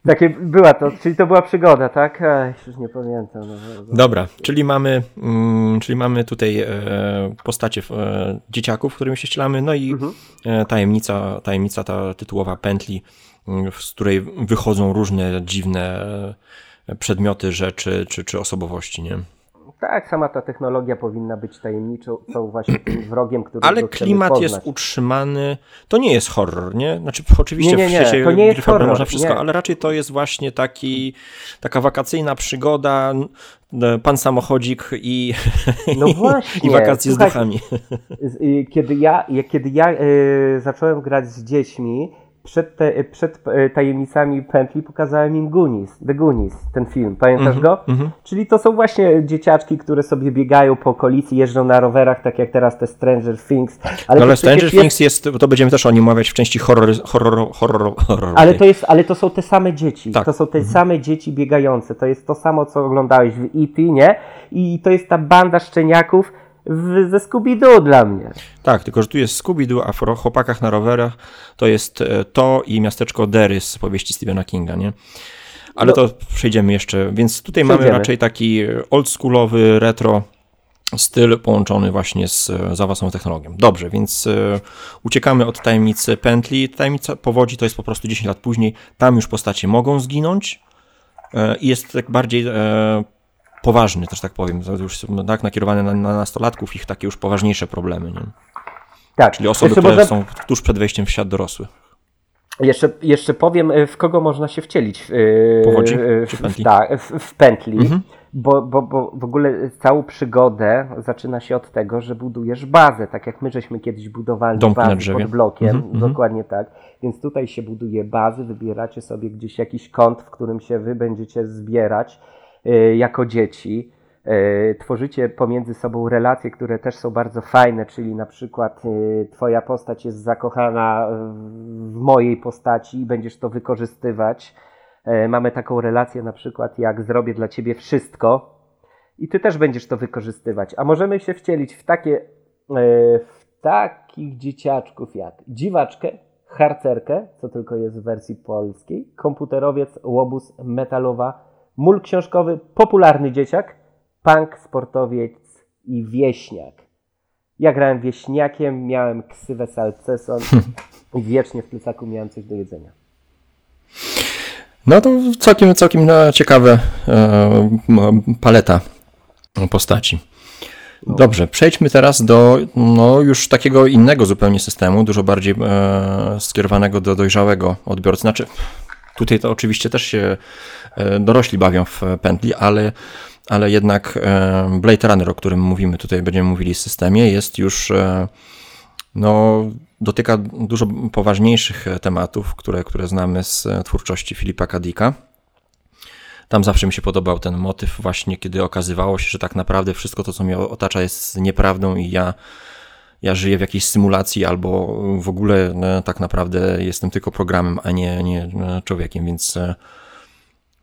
Takie była to, czyli to była przygoda, tak? Już nie pamiętam. No, no. Dobra, czyli mamy, mm, czyli mamy tutaj e, postacie e, dzieciaków, którymi się ścielamy, no i Mhm. e, tajemnica, tajemnica ta tytułowa pętli, mm, z której wychodzą różne dziwne e, przedmioty, rzeczy czy, czy osobowości, nie? Tak, sama ta technologia powinna być tajemniczą, właśnie tym wrogiem, który Ale klimat jest utrzymany. To nie jest horror, nie? Znaczy, oczywiście Nie, nie, nie, w świecie to nie jest horror, można wszystko, nie. ale raczej to jest właśnie taki, taka wakacyjna przygoda, pan samochodzik i, No i właśnie, wakacje słuchaj, z duchami. Y, Kiedy ja, ja- kiedy ja y, zacząłem grać z dziećmi, przed, te, przed y, tajemnicami pętli pokazałem im Goonies, The Goonies, ten film. Pamiętasz Mhm, go? mhm. Czyli to są właśnie dzieciaczki, które sobie biegają po okolicy, jeżdżą na rowerach, tak jak teraz te Stranger Things. Ale, Ale, to ale Stranger jest- Things jest, to będziemy też o nim omawiać w części horror, horror, horror, horror. Ale to, jest, ale to są te same dzieci. Tak. To są te same dzieci biegające. To jest to samo, co oglądałeś w E.T., nie? I to jest ta banda szczeniaków w, ze Scooby-Doo dla mnie. Tak, tylko że tu jest Scooby-Doo, a w ro- chłopakach na rowerach to jest e, to i miasteczko Derry z powieści Stephena Kinga, nie? Ale No. to przejdziemy jeszcze, więc tutaj mamy Przejdziemy. raczej taki oldschoolowy, retro styl połączony właśnie z e, zaawansowaną technologią. Dobrze, więc e, uciekamy od tajemnicy pętli. Tajemnica powodzi to jest po prostu 10 lat później. Tam już postacie mogą zginąć i jest tak bardziej poważny, też tak powiem. Już tak nakierowane na, na nastolatków, ich takie już poważniejsze problemy, nie? Tak. Czyli osoby, Jeszcze które są tuż przed wejściem w świat dorosły. Jeszcze, jeszcze powiem, y, w kogo można się wcielić. y, Powodzi czy w, pętli? tak, w, w pętli. Mhm. Bo, bo, bo w ogóle całą przygodę zaczyna się od tego, że budujesz bazę, tak jak my żeśmy kiedyś budowali Domki bazę pod blokiem. Mhm, mhm. Dokładnie tak. Więc tutaj się buduje bazy, wybieracie sobie gdzieś jakiś kąt, w którym się wy będziecie zbierać jako dzieci. Y, Tworzycie pomiędzy sobą relacje, które też są bardzo fajne, czyli na przykład y, twoja postać jest zakochana w mojej postaci i będziesz to wykorzystywać. E, Mamy taką relację na przykład jak zrobię dla ciebie wszystko i ty też będziesz to wykorzystywać. A możemy się wcielić w takie e, w takich dzieciaczków jak dziwaczkę, harcerkę, co tylko jest w wersji polskiej, komputerowiec, łobuz, metalowa, mól książkowy, popularny dzieciak, punk, sportowiec i wieśniak. Ja grałem wieśniakiem, miałem ksywę salceson i wiecznie w plecaku miałem coś do jedzenia. No to całkiem, całkiem e, ciekawe e, paleta postaci. Dobrze, przejdźmy teraz do no, już takiego innego zupełnie systemu, dużo bardziej e, skierowanego do dojrzałego odbiorcy. Znaczy, tutaj to oczywiście też się e, dorośli bawią w pętli, ale, ale jednak e, Blade Runner, o którym mówimy, tutaj będziemy mówili w systemie, jest już e, no, dotyka dużo poważniejszych tematów, które, które znamy z twórczości Filipa Kadika. tam zawsze mi się podobał ten motyw właśnie, kiedy okazywało się, że tak naprawdę wszystko to, co mnie otacza jest nieprawdą i ja, ja żyję w jakiejś symulacji albo w ogóle no, tak naprawdę jestem tylko programem, a nie, nie no, człowiekiem, więc... E,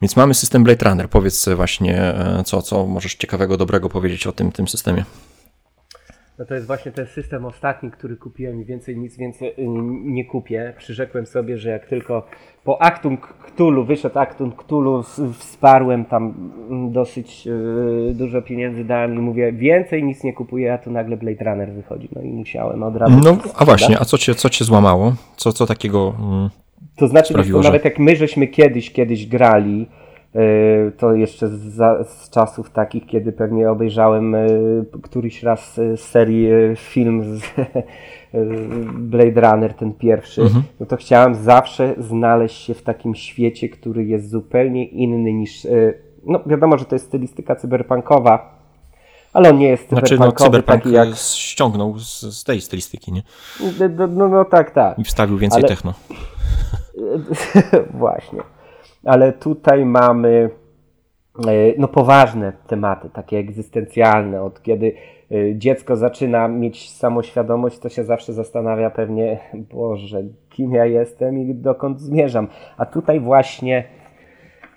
więc mamy system Blade Runner. Powiedz właśnie, e, co, co możesz ciekawego, dobrego powiedzieć o tym, tym systemie. No to jest właśnie ten system ostatni, który kupiłem i więcej nic więcej y, nie kupię. Przyrzekłem sobie, że jak tylko po Actum Cthulhu, wyszedł Actum Cthulhu, wsparłem tam mm, dosyć yy, dużo pieniędzy dałem i mówię, więcej nic nie kupuję, a tu nagle Blade Runner wychodzi. No i musiałem od razu. No, a właśnie, a co cię, co cię złamało? Co, co takiego mm, To znaczy, sprawiło, to, że... nawet jak my żeśmy kiedyś, kiedyś grali, to jeszcze z, z, czasów takich, kiedy pewnie obejrzałem e, któryś raz z serii film z Blade Runner, ten pierwszy, mhm. no to chciałem zawsze znaleźć się w takim świecie, który jest zupełnie inny niż. No, wiadomo, że to jest stylistyka cyberpunkowa, ale on nie jest cyberpunkowy. Znaczy, no, cyberpunk taki jak... ściągnął z, z tej stylistyki, nie? No, no, no, tak, tak. I wstawił więcej ale... techno. Właśnie ale tutaj mamy e, no, poważne tematy, takie egzystencjalne. Od kiedy e, dziecko zaczyna mieć samoświadomość, to się zawsze zastanawia pewnie, Boże, kim ja jestem i dokąd zmierzam. A tutaj właśnie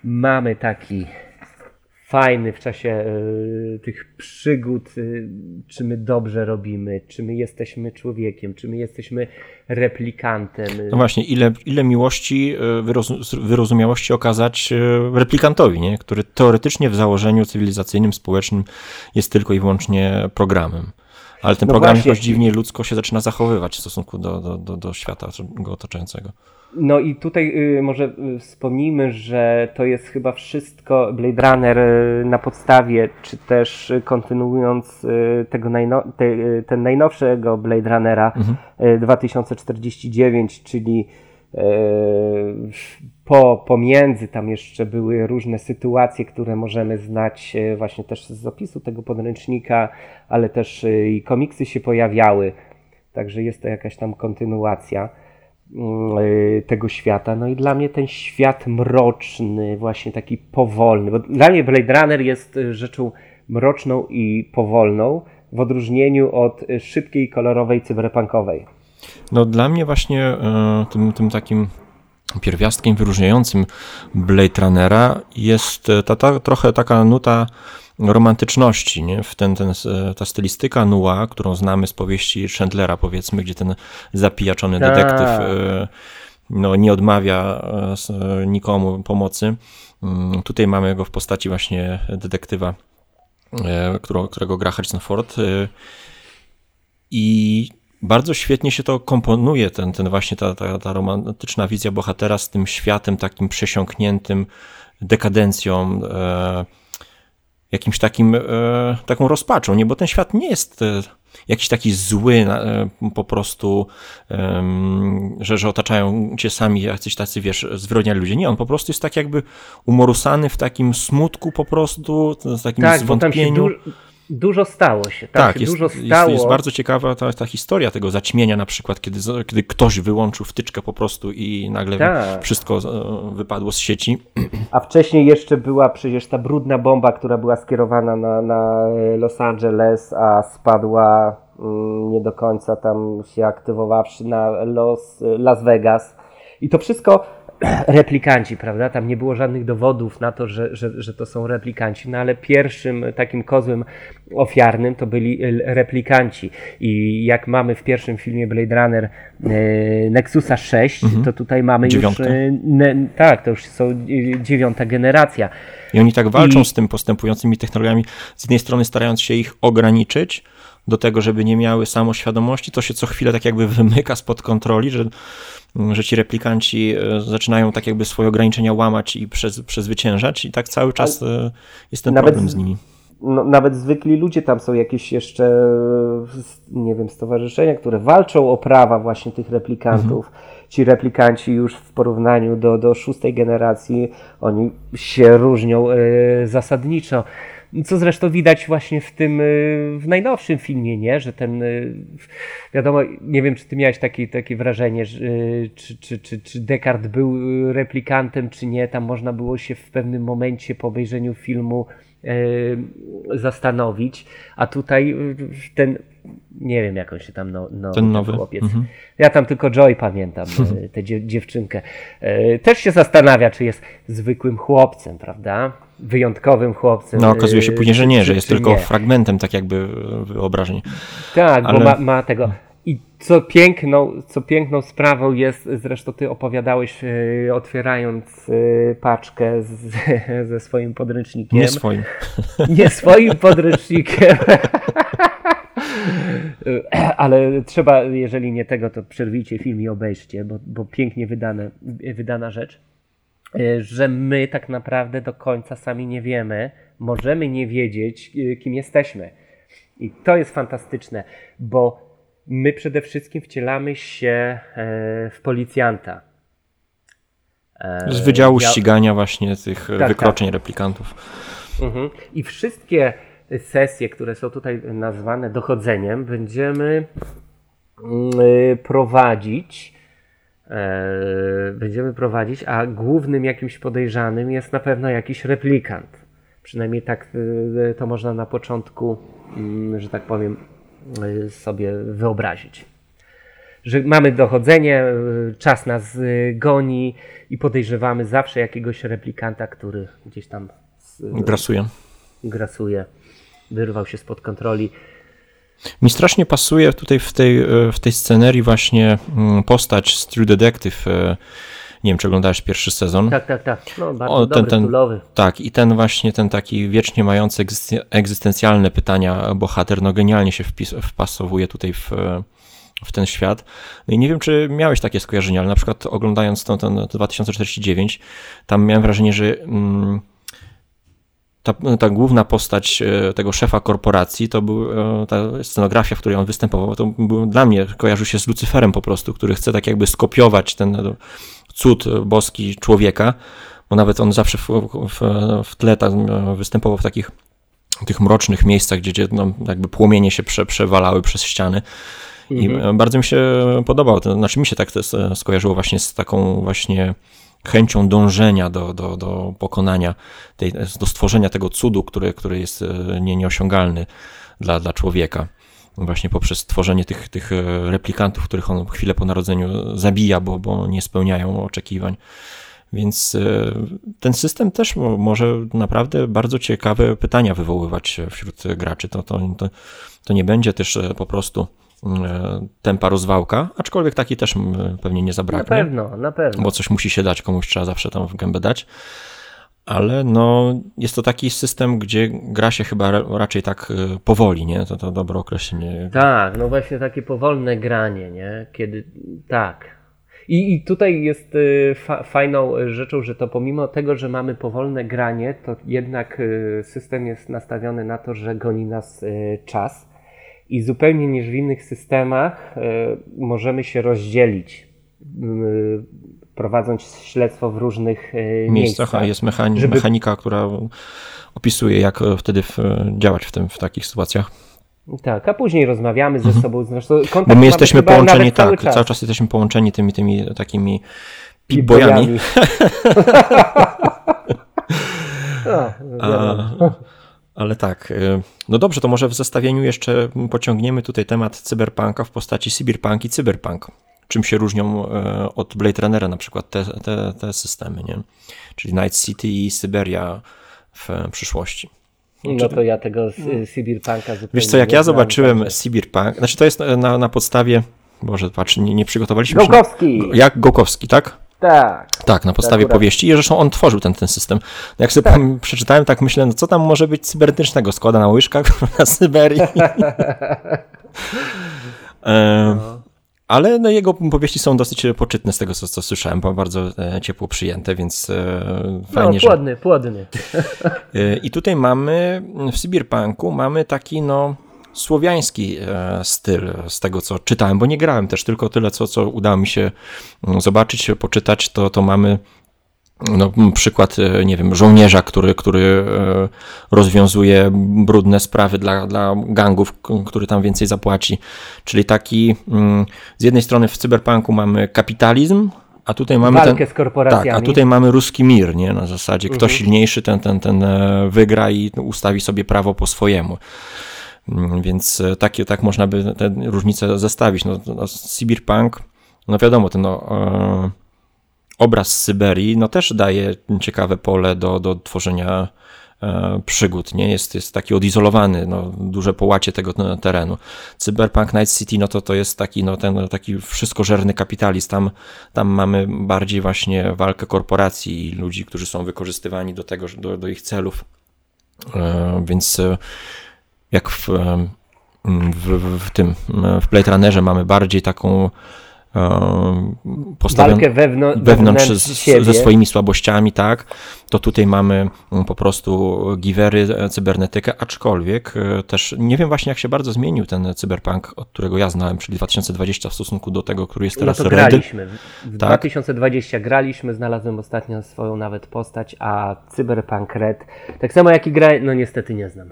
mamy taki fajny w czasie y, tych przygód, y, czy my dobrze robimy, czy my jesteśmy człowiekiem, czy my jesteśmy replikantem. No właśnie, ile, ile miłości, y, wyrozumiałości okazać replikantowi, nie? który teoretycznie w założeniu cywilizacyjnym, społecznym jest tylko i wyłącznie programem. Ale ten no program właśnie. jakoś dziwnie ludzko się zaczyna zachowywać w stosunku do, do, do, do świata go otaczającego. No i tutaj y, może y, wspomnijmy, że to jest chyba wszystko Blade Runner y, na podstawie, czy też kontynuując tego najno, te, ten najnowszego Blade Runnera mhm. 2049, czyli po, pomiędzy tam jeszcze były różne sytuacje, które możemy znać właśnie też z opisu tego podręcznika, ale też i komiksy się pojawiały, także jest to jakaś tam kontynuacja. Mm, y, tego świata. No i dla mnie ten świat mroczny, właśnie taki powolny, bo dla mnie Blade Runner jest rzeczą mroczną i powolną, w odróżnieniu od szybkiej, kolorowej, cyberpunkowej. No dla mnie właśnie tym, tym takim pierwiastkiem wyróżniającym Blade Runnera jest ta, ta trochę taka nuta romantyczności, nie? W ten, ten, ta stylistyka Nua, którą znamy z powieści Chandlera, powiedzmy, gdzie ten zapijaczony Ta. detektyw e, no, nie odmawia e, nikomu pomocy. Mm, tutaj mamy go w postaci właśnie detektywa, e, którego gra Harrison Ford. I bardzo świetnie się to komponuje, ten, ten właśnie ta, ta, ta romantyczna wizja bohatera z tym światem takim przesiąkniętym dekadencją, jakimś takim, e, taką rozpaczą, nie? Bo ten świat nie jest e, jakiś taki zły e, po prostu, że, że otaczają cię sami jacyś tacy, wiesz, zwyrodniali ludzie. Nie, on po prostu jest tak jakby umorusany w takim smutku po prostu, w takim tak, zwątpieniu. Dużo stało się. Tak, tak jest, dużo stało. Jest, jest, bardzo ciekawa ta, ta historia tego zaćmienia na przykład, kiedy, kiedy ktoś wyłączył wtyczkę po prostu i nagle tak. wszystko e, wypadło z sieci. A wcześniej jeszcze była przecież ta brudna bomba, która była skierowana na, na Los Angeles, a spadła mm, nie do końca tam się aktywowawszy na Los, Las Vegas. I to wszystko replikanci, prawda? Tam nie było żadnych dowodów na to, że, że, że to są replikanci, no ale pierwszym takim kozłem ofiarnym to byli replikanci. I jak mamy w pierwszym filmie Blade Runner e, Nexusa 6, mhm. to tutaj mamy już. E, ne, tak, to już są dziewiąta generacja. I oni tak walczą I... z tym postępującymi technologiami, z jednej strony starając się ich ograniczyć, do tego, żeby nie miały samoświadomości, to się co chwilę tak jakby wymyka spod kontroli, że że ci replikanci e, zaczynają tak jakby swoje ograniczenia łamać i przezwyciężać i tak cały czas e, jest ten nawet, problem z nimi. No, nawet zwykli ludzie tam są jakieś jeszcze, nie wiem, stowarzyszenia, które walczą o prawa właśnie tych replikantów. Mhm. Ci replikanci już w porównaniu do, do szóstej generacji, oni się różnią y, zasadniczo. Co zresztą widać właśnie w tym, y, w najnowszym filmie, nie? Że ten, y, wiadomo, nie wiem, czy ty miałeś takie, takie wrażenie, że, y, czy, czy, czy, czy Descartes był replikantem, czy nie. Tam można było się w pewnym momencie po obejrzeniu filmu zastanowić, a tutaj ten nie wiem jak on się tam no, no ten nowy chłopiec. Mhm. Ja tam tylko Joy pamiętam, tę dziewczynkę. Też się zastanawia, czy jest zwykłym chłopcem, prawda? wyjątkowym chłopcem. No okazuje się później, że nie, że jest tylko nie. fragmentem tak jakby wyobrażeń. Tak, Ale... bo ma, ma tego. I co piękną, co piękną sprawą jest, zresztą ty opowiadałeś, yy, otwierając yy, paczkę z, ze swoim podręcznikiem. Nie swoim. Nie swoim podręcznikiem. Ale trzeba, jeżeli nie tego, to przerwijcie film i obejrzcie, bo, bo pięknie wydane, wydana rzecz. Y, że my tak naprawdę do końca sami nie wiemy, możemy nie wiedzieć, y, kim jesteśmy. I to jest fantastyczne, bo my przede wszystkim wcielamy się e, w policjanta. E, Z Wydziału Ścigania właśnie tych tak, wykroczeń tak. replikantów. Mhm. I wszystkie sesje, które są tutaj nazwane dochodzeniem, będziemy mm, y, prowadzić E, będziemy prowadzić, a głównym jakimś podejrzanym jest na pewno jakiś replikant. Przynajmniej tak e, to można na początku, mm, że tak powiem, sobie wyobrazić. Że mamy dochodzenie, czas nas goni i podejrzewamy zawsze jakiegoś replikanta, który gdzieś tam grasuje. grasuje, wyrwał się spod kontroli. Mi strasznie pasuje tutaj w tej, e, w tej scenerii właśnie mm, postać z True Detective. E, nie wiem, czy oglądałeś pierwszy sezon. Tak, tak, tak. No, bardzo o, ten, dobry, ten, Tak, i ten właśnie, ten taki wiecznie mający egzystencjalne pytania bohater, no genialnie się wpis, wpasowuje tutaj w, w ten świat. No i nie wiem, czy miałeś takie skojarzenia, ale na przykład oglądając ten, ten 2049, tam miałem wrażenie, że... Mm, ta, ta, główna postać e, tego szefa korporacji, to był e, ta scenografia, w której on występował, to był, dla mnie kojarzył się z Lucyferem po prostu, który chce tak jakby skopiować ten e, cud boski człowieka, bo nawet on zawsze w, w, w tle tam występował w takich tych mrocznych miejscach, gdzie, gdzie no, jakby płomienie się prze, przewalały przez ściany. I mhm. bardzo mi się podobał, to znaczy mi się tak to skojarzyło właśnie z taką właśnie chęcią dążenia do, do, do pokonania, tej, do stworzenia tego cudu, który, który jest e, nie, nieosiągalny dla, dla człowieka. Właśnie poprzez tworzenie tych, tych e, replikantów, których on chwilę po narodzeniu zabija, bo, bo nie spełniają oczekiwań. Więc e, ten system też może naprawdę bardzo ciekawe pytania wywoływać wśród graczy. To, to, to, to nie będzie też po prostu tempa rozwałka, aczkolwiek taki też pewnie nie zabraknie. Na pewno, na pewno. Bo coś musi się dać, komuś trzeba zawsze tam w gębę dać. Ale no, jest to taki system, gdzie gra się chyba raczej tak e, powoli, nie? To, to dobre określenie. Tak, no właśnie takie powolne granie, nie? Kiedy, tak. I, I tutaj jest e, fa fajną rzeczą, że to pomimo tego, że mamy powolne granie, to jednak system jest nastawiony na to, że goni nas czas i zupełnie niż w innych systemach e, możemy się rozdzielić, prowadząc śledztwo w różnych e, miejscach. miejscach a jest mechani żeby... mechanika, która opisuje, jak e, wtedy działać w, tym, w takich sytuacjach. Tak, a później rozmawiamy ze mhm. sobą. Zresztą Bo my jesteśmy połączeni, tak, cały czas. cały czas jesteśmy połączeni tymi, tymi takimi pip-bojami. no, ale tak, y, no dobrze, to może w zestawieniu jeszcze pociągniemy tutaj temat cyberpunka w postaci cyberpunk i cyberpunk. Czym się różnią y, od Blade Runnera na przykład te, te, te systemy, nie? Czyli Night City i Syberia w przyszłości. No to ja tego cyberpunka zupełnie Wiesz co, jak ja zobaczyłem cyberpunk, znaczy to jest na, na podstawie, może patrz, nie, nie przygotowaliśmy Gołkowski. się. Jak Gołkowski, tak? Tak. Tak, na podstawie akurat. powieści. I zresztą on tworzył ten, ten system. No jak sobie tak. przeczytałem, tak myślę, no co tam może być cybernetycznego? Składa na łyżkach na Syberii. e, no. Ale no, jego powieści są dosyć poczytne z tego, co, co słyszałem, bardzo e, ciepło przyjęte, więc e, fajnie, no, płodny, że... płodny. E, I tutaj mamy, w Cyberpunku mamy taki, no, słowiański e, styl z tego, co czytałem, bo nie grałem też, tylko tyle, co, co udało mi się mm, zobaczyć, poczytać, to, to mamy no, przykład, e, nie wiem, żołnierza, który, który e, rozwiązuje brudne sprawy dla, dla gangów, który tam więcej zapłaci. Czyli taki, mm, z jednej strony w cyberpunku mamy kapitalizm, a tutaj mamy Walkę ten, z korporacjami. Tak, a tutaj mamy ruski mir, nie? Na zasadzie, kto Mhm. silniejszy, ten, ten, ten wygra i ustawi sobie prawo po swojemu. Mm, Więc e, takie, tak można by te różnice zestawić. No, no, Cyberpunk, no wiadomo, ten no, obraz Syberii no, też daje ciekawe pole do, do tworzenia e, przygód, nie? Jest, jest taki odizolowany, no, duże połacie tego terenu. Cyberpunk Night City, no to to jest taki, no, ten taki wszystkożerny kapitalizm. Tam, tam mamy bardziej właśnie walkę korporacji i ludzi, którzy są wykorzystywani do tego, do, do ich celów. E, więc jak w, w, w, tym, w Blade Runnerze mamy bardziej taką postawioną Walkę wewnątrz, wewnątrz z, ze swoimi słabościami, tak, to tutaj mamy po prostu givery, e, cybernetykę, aczkolwiek e, też nie wiem właśnie jak się bardzo zmienił ten cyberpunk, od którego ja znałem, czyli 2020 w stosunku do tego, który jest No teraz to Red. graliśmy. W Tak. 2020 graliśmy, znalazłem ostatnio swoją nawet postać, a Cyberpunk Red, tak samo jak i gra, no niestety nie znam.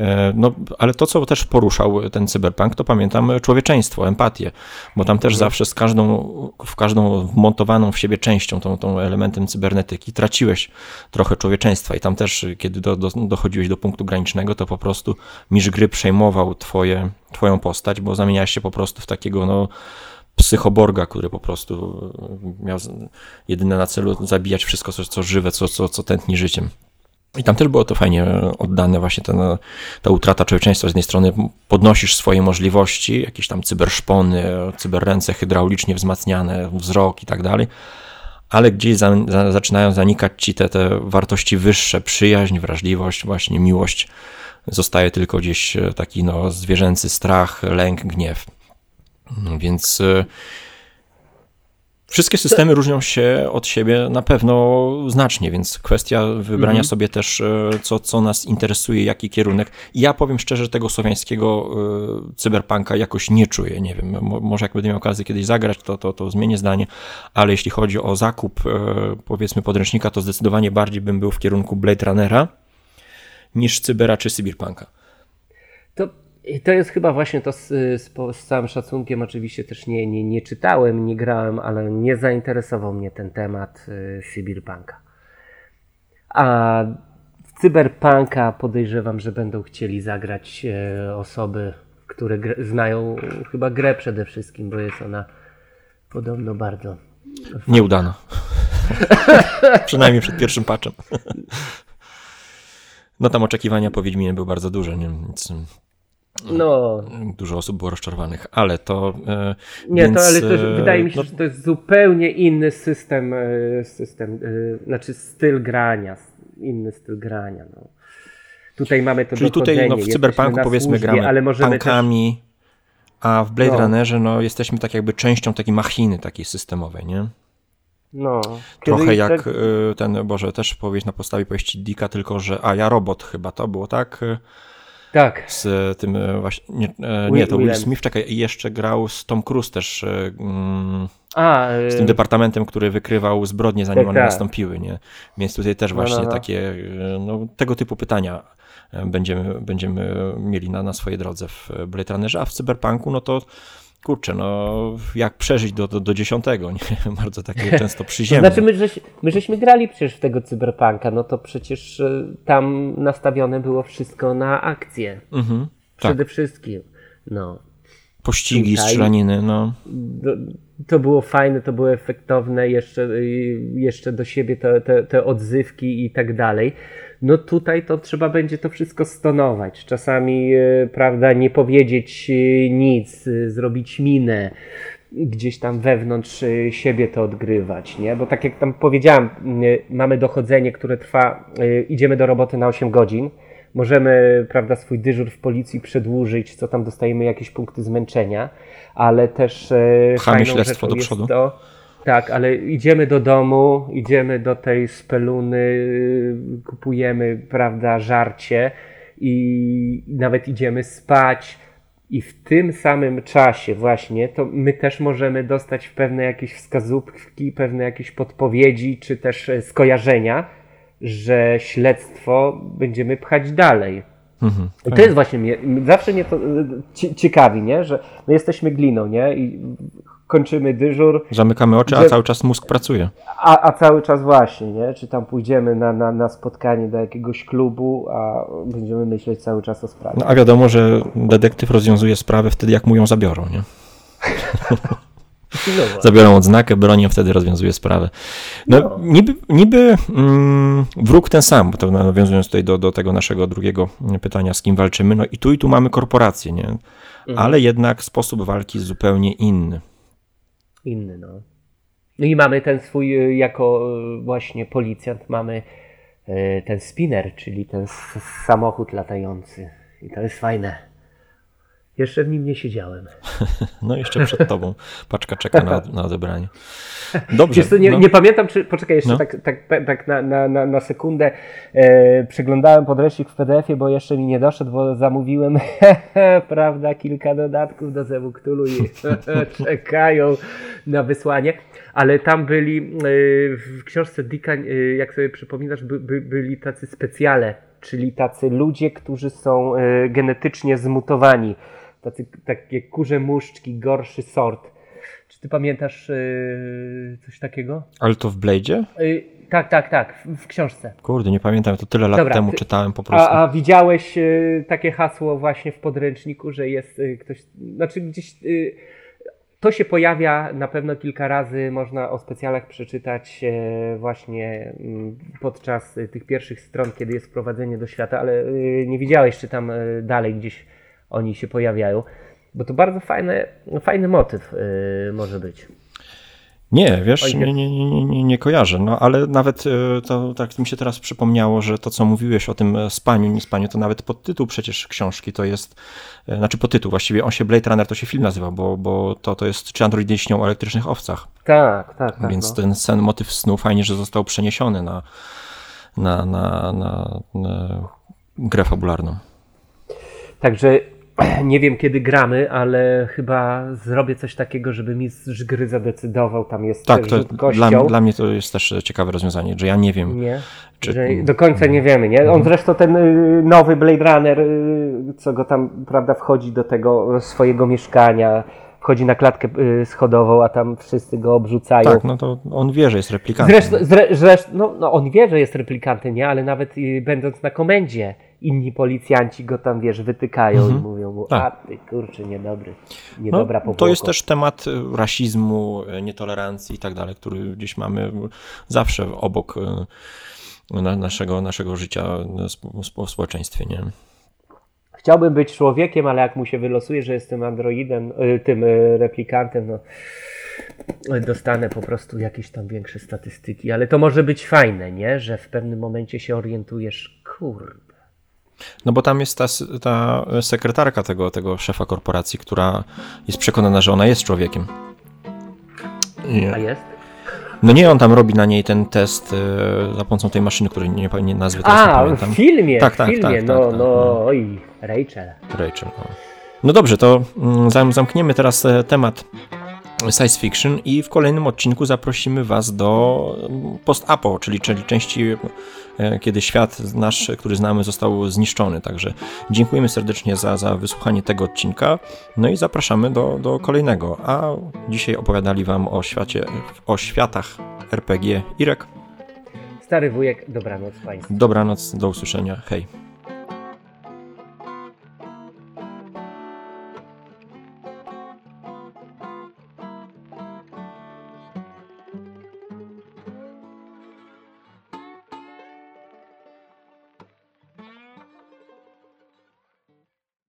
E, No, ale to, co też poruszał ten cyberpunk, to pamiętam człowieczeństwo, empatię, bo tam też zawsze z każdą, w każdą wmontowaną w siebie częścią, tą, tą elementem cybernetyki, traciłeś trochę człowieczeństwa i tam też, kiedy do, do, dochodziłeś do punktu granicznego, to po prostu mistrz gry przejmował twoje, twoją postać, bo zamieniałeś się po prostu w takiego, no, psychoborga, który po prostu miał z- jedyne na celu zabijać wszystko, co, co żywe, co, co, co tętni życiem. I tam też było to fajnie oddane, właśnie ten, ta utrata człowieczeństwa. Z jednej strony podnosisz swoje możliwości, jakieś tam cyberszpony, cyberręce hydraulicznie wzmacniane, wzrok i tak dalej, ale gdzieś za, za, zaczynają zanikać ci te, te wartości wyższe, przyjaźń, wrażliwość, właśnie miłość. Zostaje tylko gdzieś e, taki no, zwierzęcy strach, lęk, gniew. Więc e, Wszystkie systemy różnią się od siebie na pewno znacznie, więc kwestia wybrania Mhm. sobie też, e, co, co nas interesuje, jaki kierunek. Ja powiem szczerze, tego słowiańskiego e, cyberpunka jakoś nie czuję. Nie wiem, mo- może jak będę miał okazję kiedyś zagrać, to, to, to zmienię zdanie, ale jeśli chodzi o zakup, e, powiedzmy, podręcznika, to zdecydowanie bardziej bym był w kierunku Blade Runnera niż Cybera czy Cyberpunka. To, i to jest chyba właśnie to z, z, z całym szacunkiem, oczywiście też nie, nie, nie czytałem, nie grałem, ale nie zainteresował mnie ten temat y, Cyberpunka. A w Cyberpunka podejrzewam, że będą chcieli zagrać e, osoby, które znają chyba grę przede wszystkim, bo jest ona podobno bardzo Nieudana. Przynajmniej przed pierwszym patchem. No tam oczekiwania po Wiedźminie były bardzo duże, nie? więc No, dużo osób było rozczarowanych, ale to... e, nie, więc, to ale to, e, wydaje mi się, no, że to jest zupełnie inny system, e, system znaczy styl grania, inny styl grania. No. Tutaj mamy to Czyli tutaj no, w cyberpunku powiedzmy służbie, gramy ale możemy też, a w Blade No. Runnerze no, jesteśmy tak jakby częścią takiej machiny takiej systemowej, nie? no, Trochę jak e, ten, Boże, też powieść na podstawie powieści Dicka, tylko że, a ja robot chyba to było, tak? Tak, Z tym e, właśnie, nie, e, nie to Will. Smith, czekaj, i jeszcze grał z Tom Cruise też, e, mm, a, z tym departamentem, który wykrywał zbrodnie, zanim Tak, one tak. nastąpiły, nie? Więc tutaj też No, właśnie no, no. takie, no, tego typu pytania będziemy, będziemy mieli na, na swojej drodze w Blade Runnerze, a w Cyberpunku, no to kurczę, no jak przeżyć do, do, do dziesiątego, nie? Bardzo takie często To przyziemne. znaczy, my, żeś, my żeśmy grali przecież w tego cyberpunka, no to przecież e, tam nastawione było wszystko na akcję. Mhm, tak, Przede wszystkim. No. pościgi, Tutaj- strzelaniny, no. To było fajne, to było efektowne, jeszcze, y, jeszcze do siebie te, te, te odzywki i tak dalej. No tutaj to trzeba będzie to wszystko stonować. Czasami, y, prawda, nie powiedzieć y, nic, y, zrobić minę, gdzieś tam wewnątrz siebie to odgrywać, nie? Bo tak jak tam powiedziałem, mamy dochodzenie, które trwa, idziemy do roboty na 8 godzin, możemy, prawda, swój dyżur w policji przedłużyć, co tam dostajemy jakieś punkty zmęczenia, ale też e, Pchamy fajną śledztwo do przodu. To, tak, ale idziemy do domu, idziemy do tej speluny, kupujemy, prawda, żarcie i nawet idziemy spać. I w tym samym czasie właśnie to my też możemy dostać pewne jakieś wskazówki, pewne jakieś podpowiedzi, czy też e, skojarzenia, że śledztwo będziemy pchać dalej. Mhm. I to jest właśnie, mnie, zawsze mnie to e, ci- ciekawi, nie? że my jesteśmy gliną, nie? I kończymy dyżur, Zamykamy oczy, a cały czas mózg pracuje. a, a cały czas właśnie, nie? Czy tam pójdziemy na, na, na spotkanie do jakiegoś klubu, a będziemy myśleć cały czas o sprawie. No, a wiadomo, że detektyw rozwiązuje sprawę wtedy, jak mu ją zabiorą, nie? No. Zabiorą odznakę, bronią, wtedy rozwiązuje sprawę. No, No. niby, niby mm, wróg ten sam, bo to nawiązując tutaj do, do tego naszego drugiego pytania, z kim walczymy, no i tu i tu mamy korporację, nie? Mhm. Ale jednak sposób walki jest zupełnie inny. Inny, no. No i mamy ten swój, y, jako y, właśnie policjant, mamy y, ten spinner, czyli ten samochód latający. I to jest fajne. Jeszcze w nim nie siedziałem. No jeszcze przed tobą paczka czeka na, na odebranie. Dobrze. Wiesz nie, no. nie pamiętam, czy. Poczekaj, jeszcze No. tak, tak, tak, tak na, na, na, na sekundę. E, przeglądałem podręcznik w PDF-ie, bo jeszcze mi nie doszedł, bo zamówiłem, prawda, kilka dodatków do Zewu Cthulhu i czekają na wysłanie. Ale tam byli e, w książce Dicka, e, jak sobie przypominasz, by, by, byli tacy specjale, czyli tacy ludzie, którzy są e, genetycznie zmutowani. Tacy, takie kurze muszczki, gorszy sort. Czy ty pamiętasz yy, coś takiego? Ale to w Blade'zie? Yy, tak, tak, tak, w, w książce. Kurde, nie pamiętam, to tyle lat Dobra, temu ty- czytałem po prostu. A, a widziałeś yy, takie hasło właśnie w podręczniku, że jest ktoś, znaczy gdzieś to się pojawia na pewno kilka razy, można o specjalach przeczytać właśnie mm, podczas tych pierwszych stron, kiedy jest wprowadzenie do świata, ale nie widziałeś, czy tam dalej gdzieś oni się pojawiają, bo to bardzo fajny, fajny motyw yy, może być. Nie, wiesz, nie, nie, nie, nie, nie kojarzę, no ale nawet e, to tak mi się teraz przypomniało, że to co mówiłeś o tym e, spaniu, nie spaniu, to nawet podtytuł przecież książki to jest, e, znaczy podtytuł, właściwie on się Blade Runner to się film nazywał, bo, bo to, to jest czy androidy śnią o elektrycznych owcach, Tak, tak, tak. więc no. ten sen, motyw snu fajnie, że został przeniesiony na, na, na, na, na grę fabularną. Także nie wiem kiedy gramy, ale chyba zrobię coś takiego, żeby mistrz gry zadecydował. Tam jest Tak, to dla, dla mnie to jest też ciekawe rozwiązanie, że ja nie wiem, Nie, Czy- do końca nie wiemy, nie? On zresztą ten y, nowy Blade Runner, y, co go tam, prawda, wchodzi do tego swojego mieszkania, wchodzi na klatkę y, schodową, a tam wszyscy go obrzucają. tak, no to on wie, że jest replikantem. Zresztą, zre, zresztą no, no on wie, że jest replikantem, nie? Ale nawet będąc na komendzie, inni policjanci go tam, wiesz, wytykają Mhm. i mówią mu, Tak. a ty kurczę, niedobry, No, niedobra to powłoka. jest też temat e, rasizmu, e, nietolerancji i tak dalej, który gdzieś mamy zawsze obok na, naszego, naszego życia w społeczeństwie, nie? Chciałbym być człowiekiem, ale jak mu się wylosuje, że jestem androidem, y, tym y, replikantem, no y, dostanę po prostu jakieś tam większe statystyki, ale to może być fajne, nie? Że w pewnym momencie się orientujesz, kurde. No bo tam jest ta, ta sekretarka tego, tego szefa korporacji, która jest przekonana, że ona jest człowiekiem. I, A jest? no nie, on tam robi na niej ten test e, za pomocą tej maszyny, której nie, nie nazwy teraz nie A, pamiętam. w filmie, Tak, w tak, filmie, tak, no, tak, tak, no, no. oj, Rachel. Rachel. No. no dobrze, to mm, zam- zamkniemy teraz e, temat science fiction i w kolejnym odcinku zaprosimy Was do mm, post-apo, czyli, czyli części, e, kiedy świat nasz, który znamy, został zniszczony. Także dziękujemy serdecznie za, za wysłuchanie tego odcinka, no i zapraszamy do, do kolejnego. A dzisiaj opowiadali Wam o świecie, o światach RPG Irek. Stary wujek, dobranoc Państwu. Dobranoc, do usłyszenia, hej.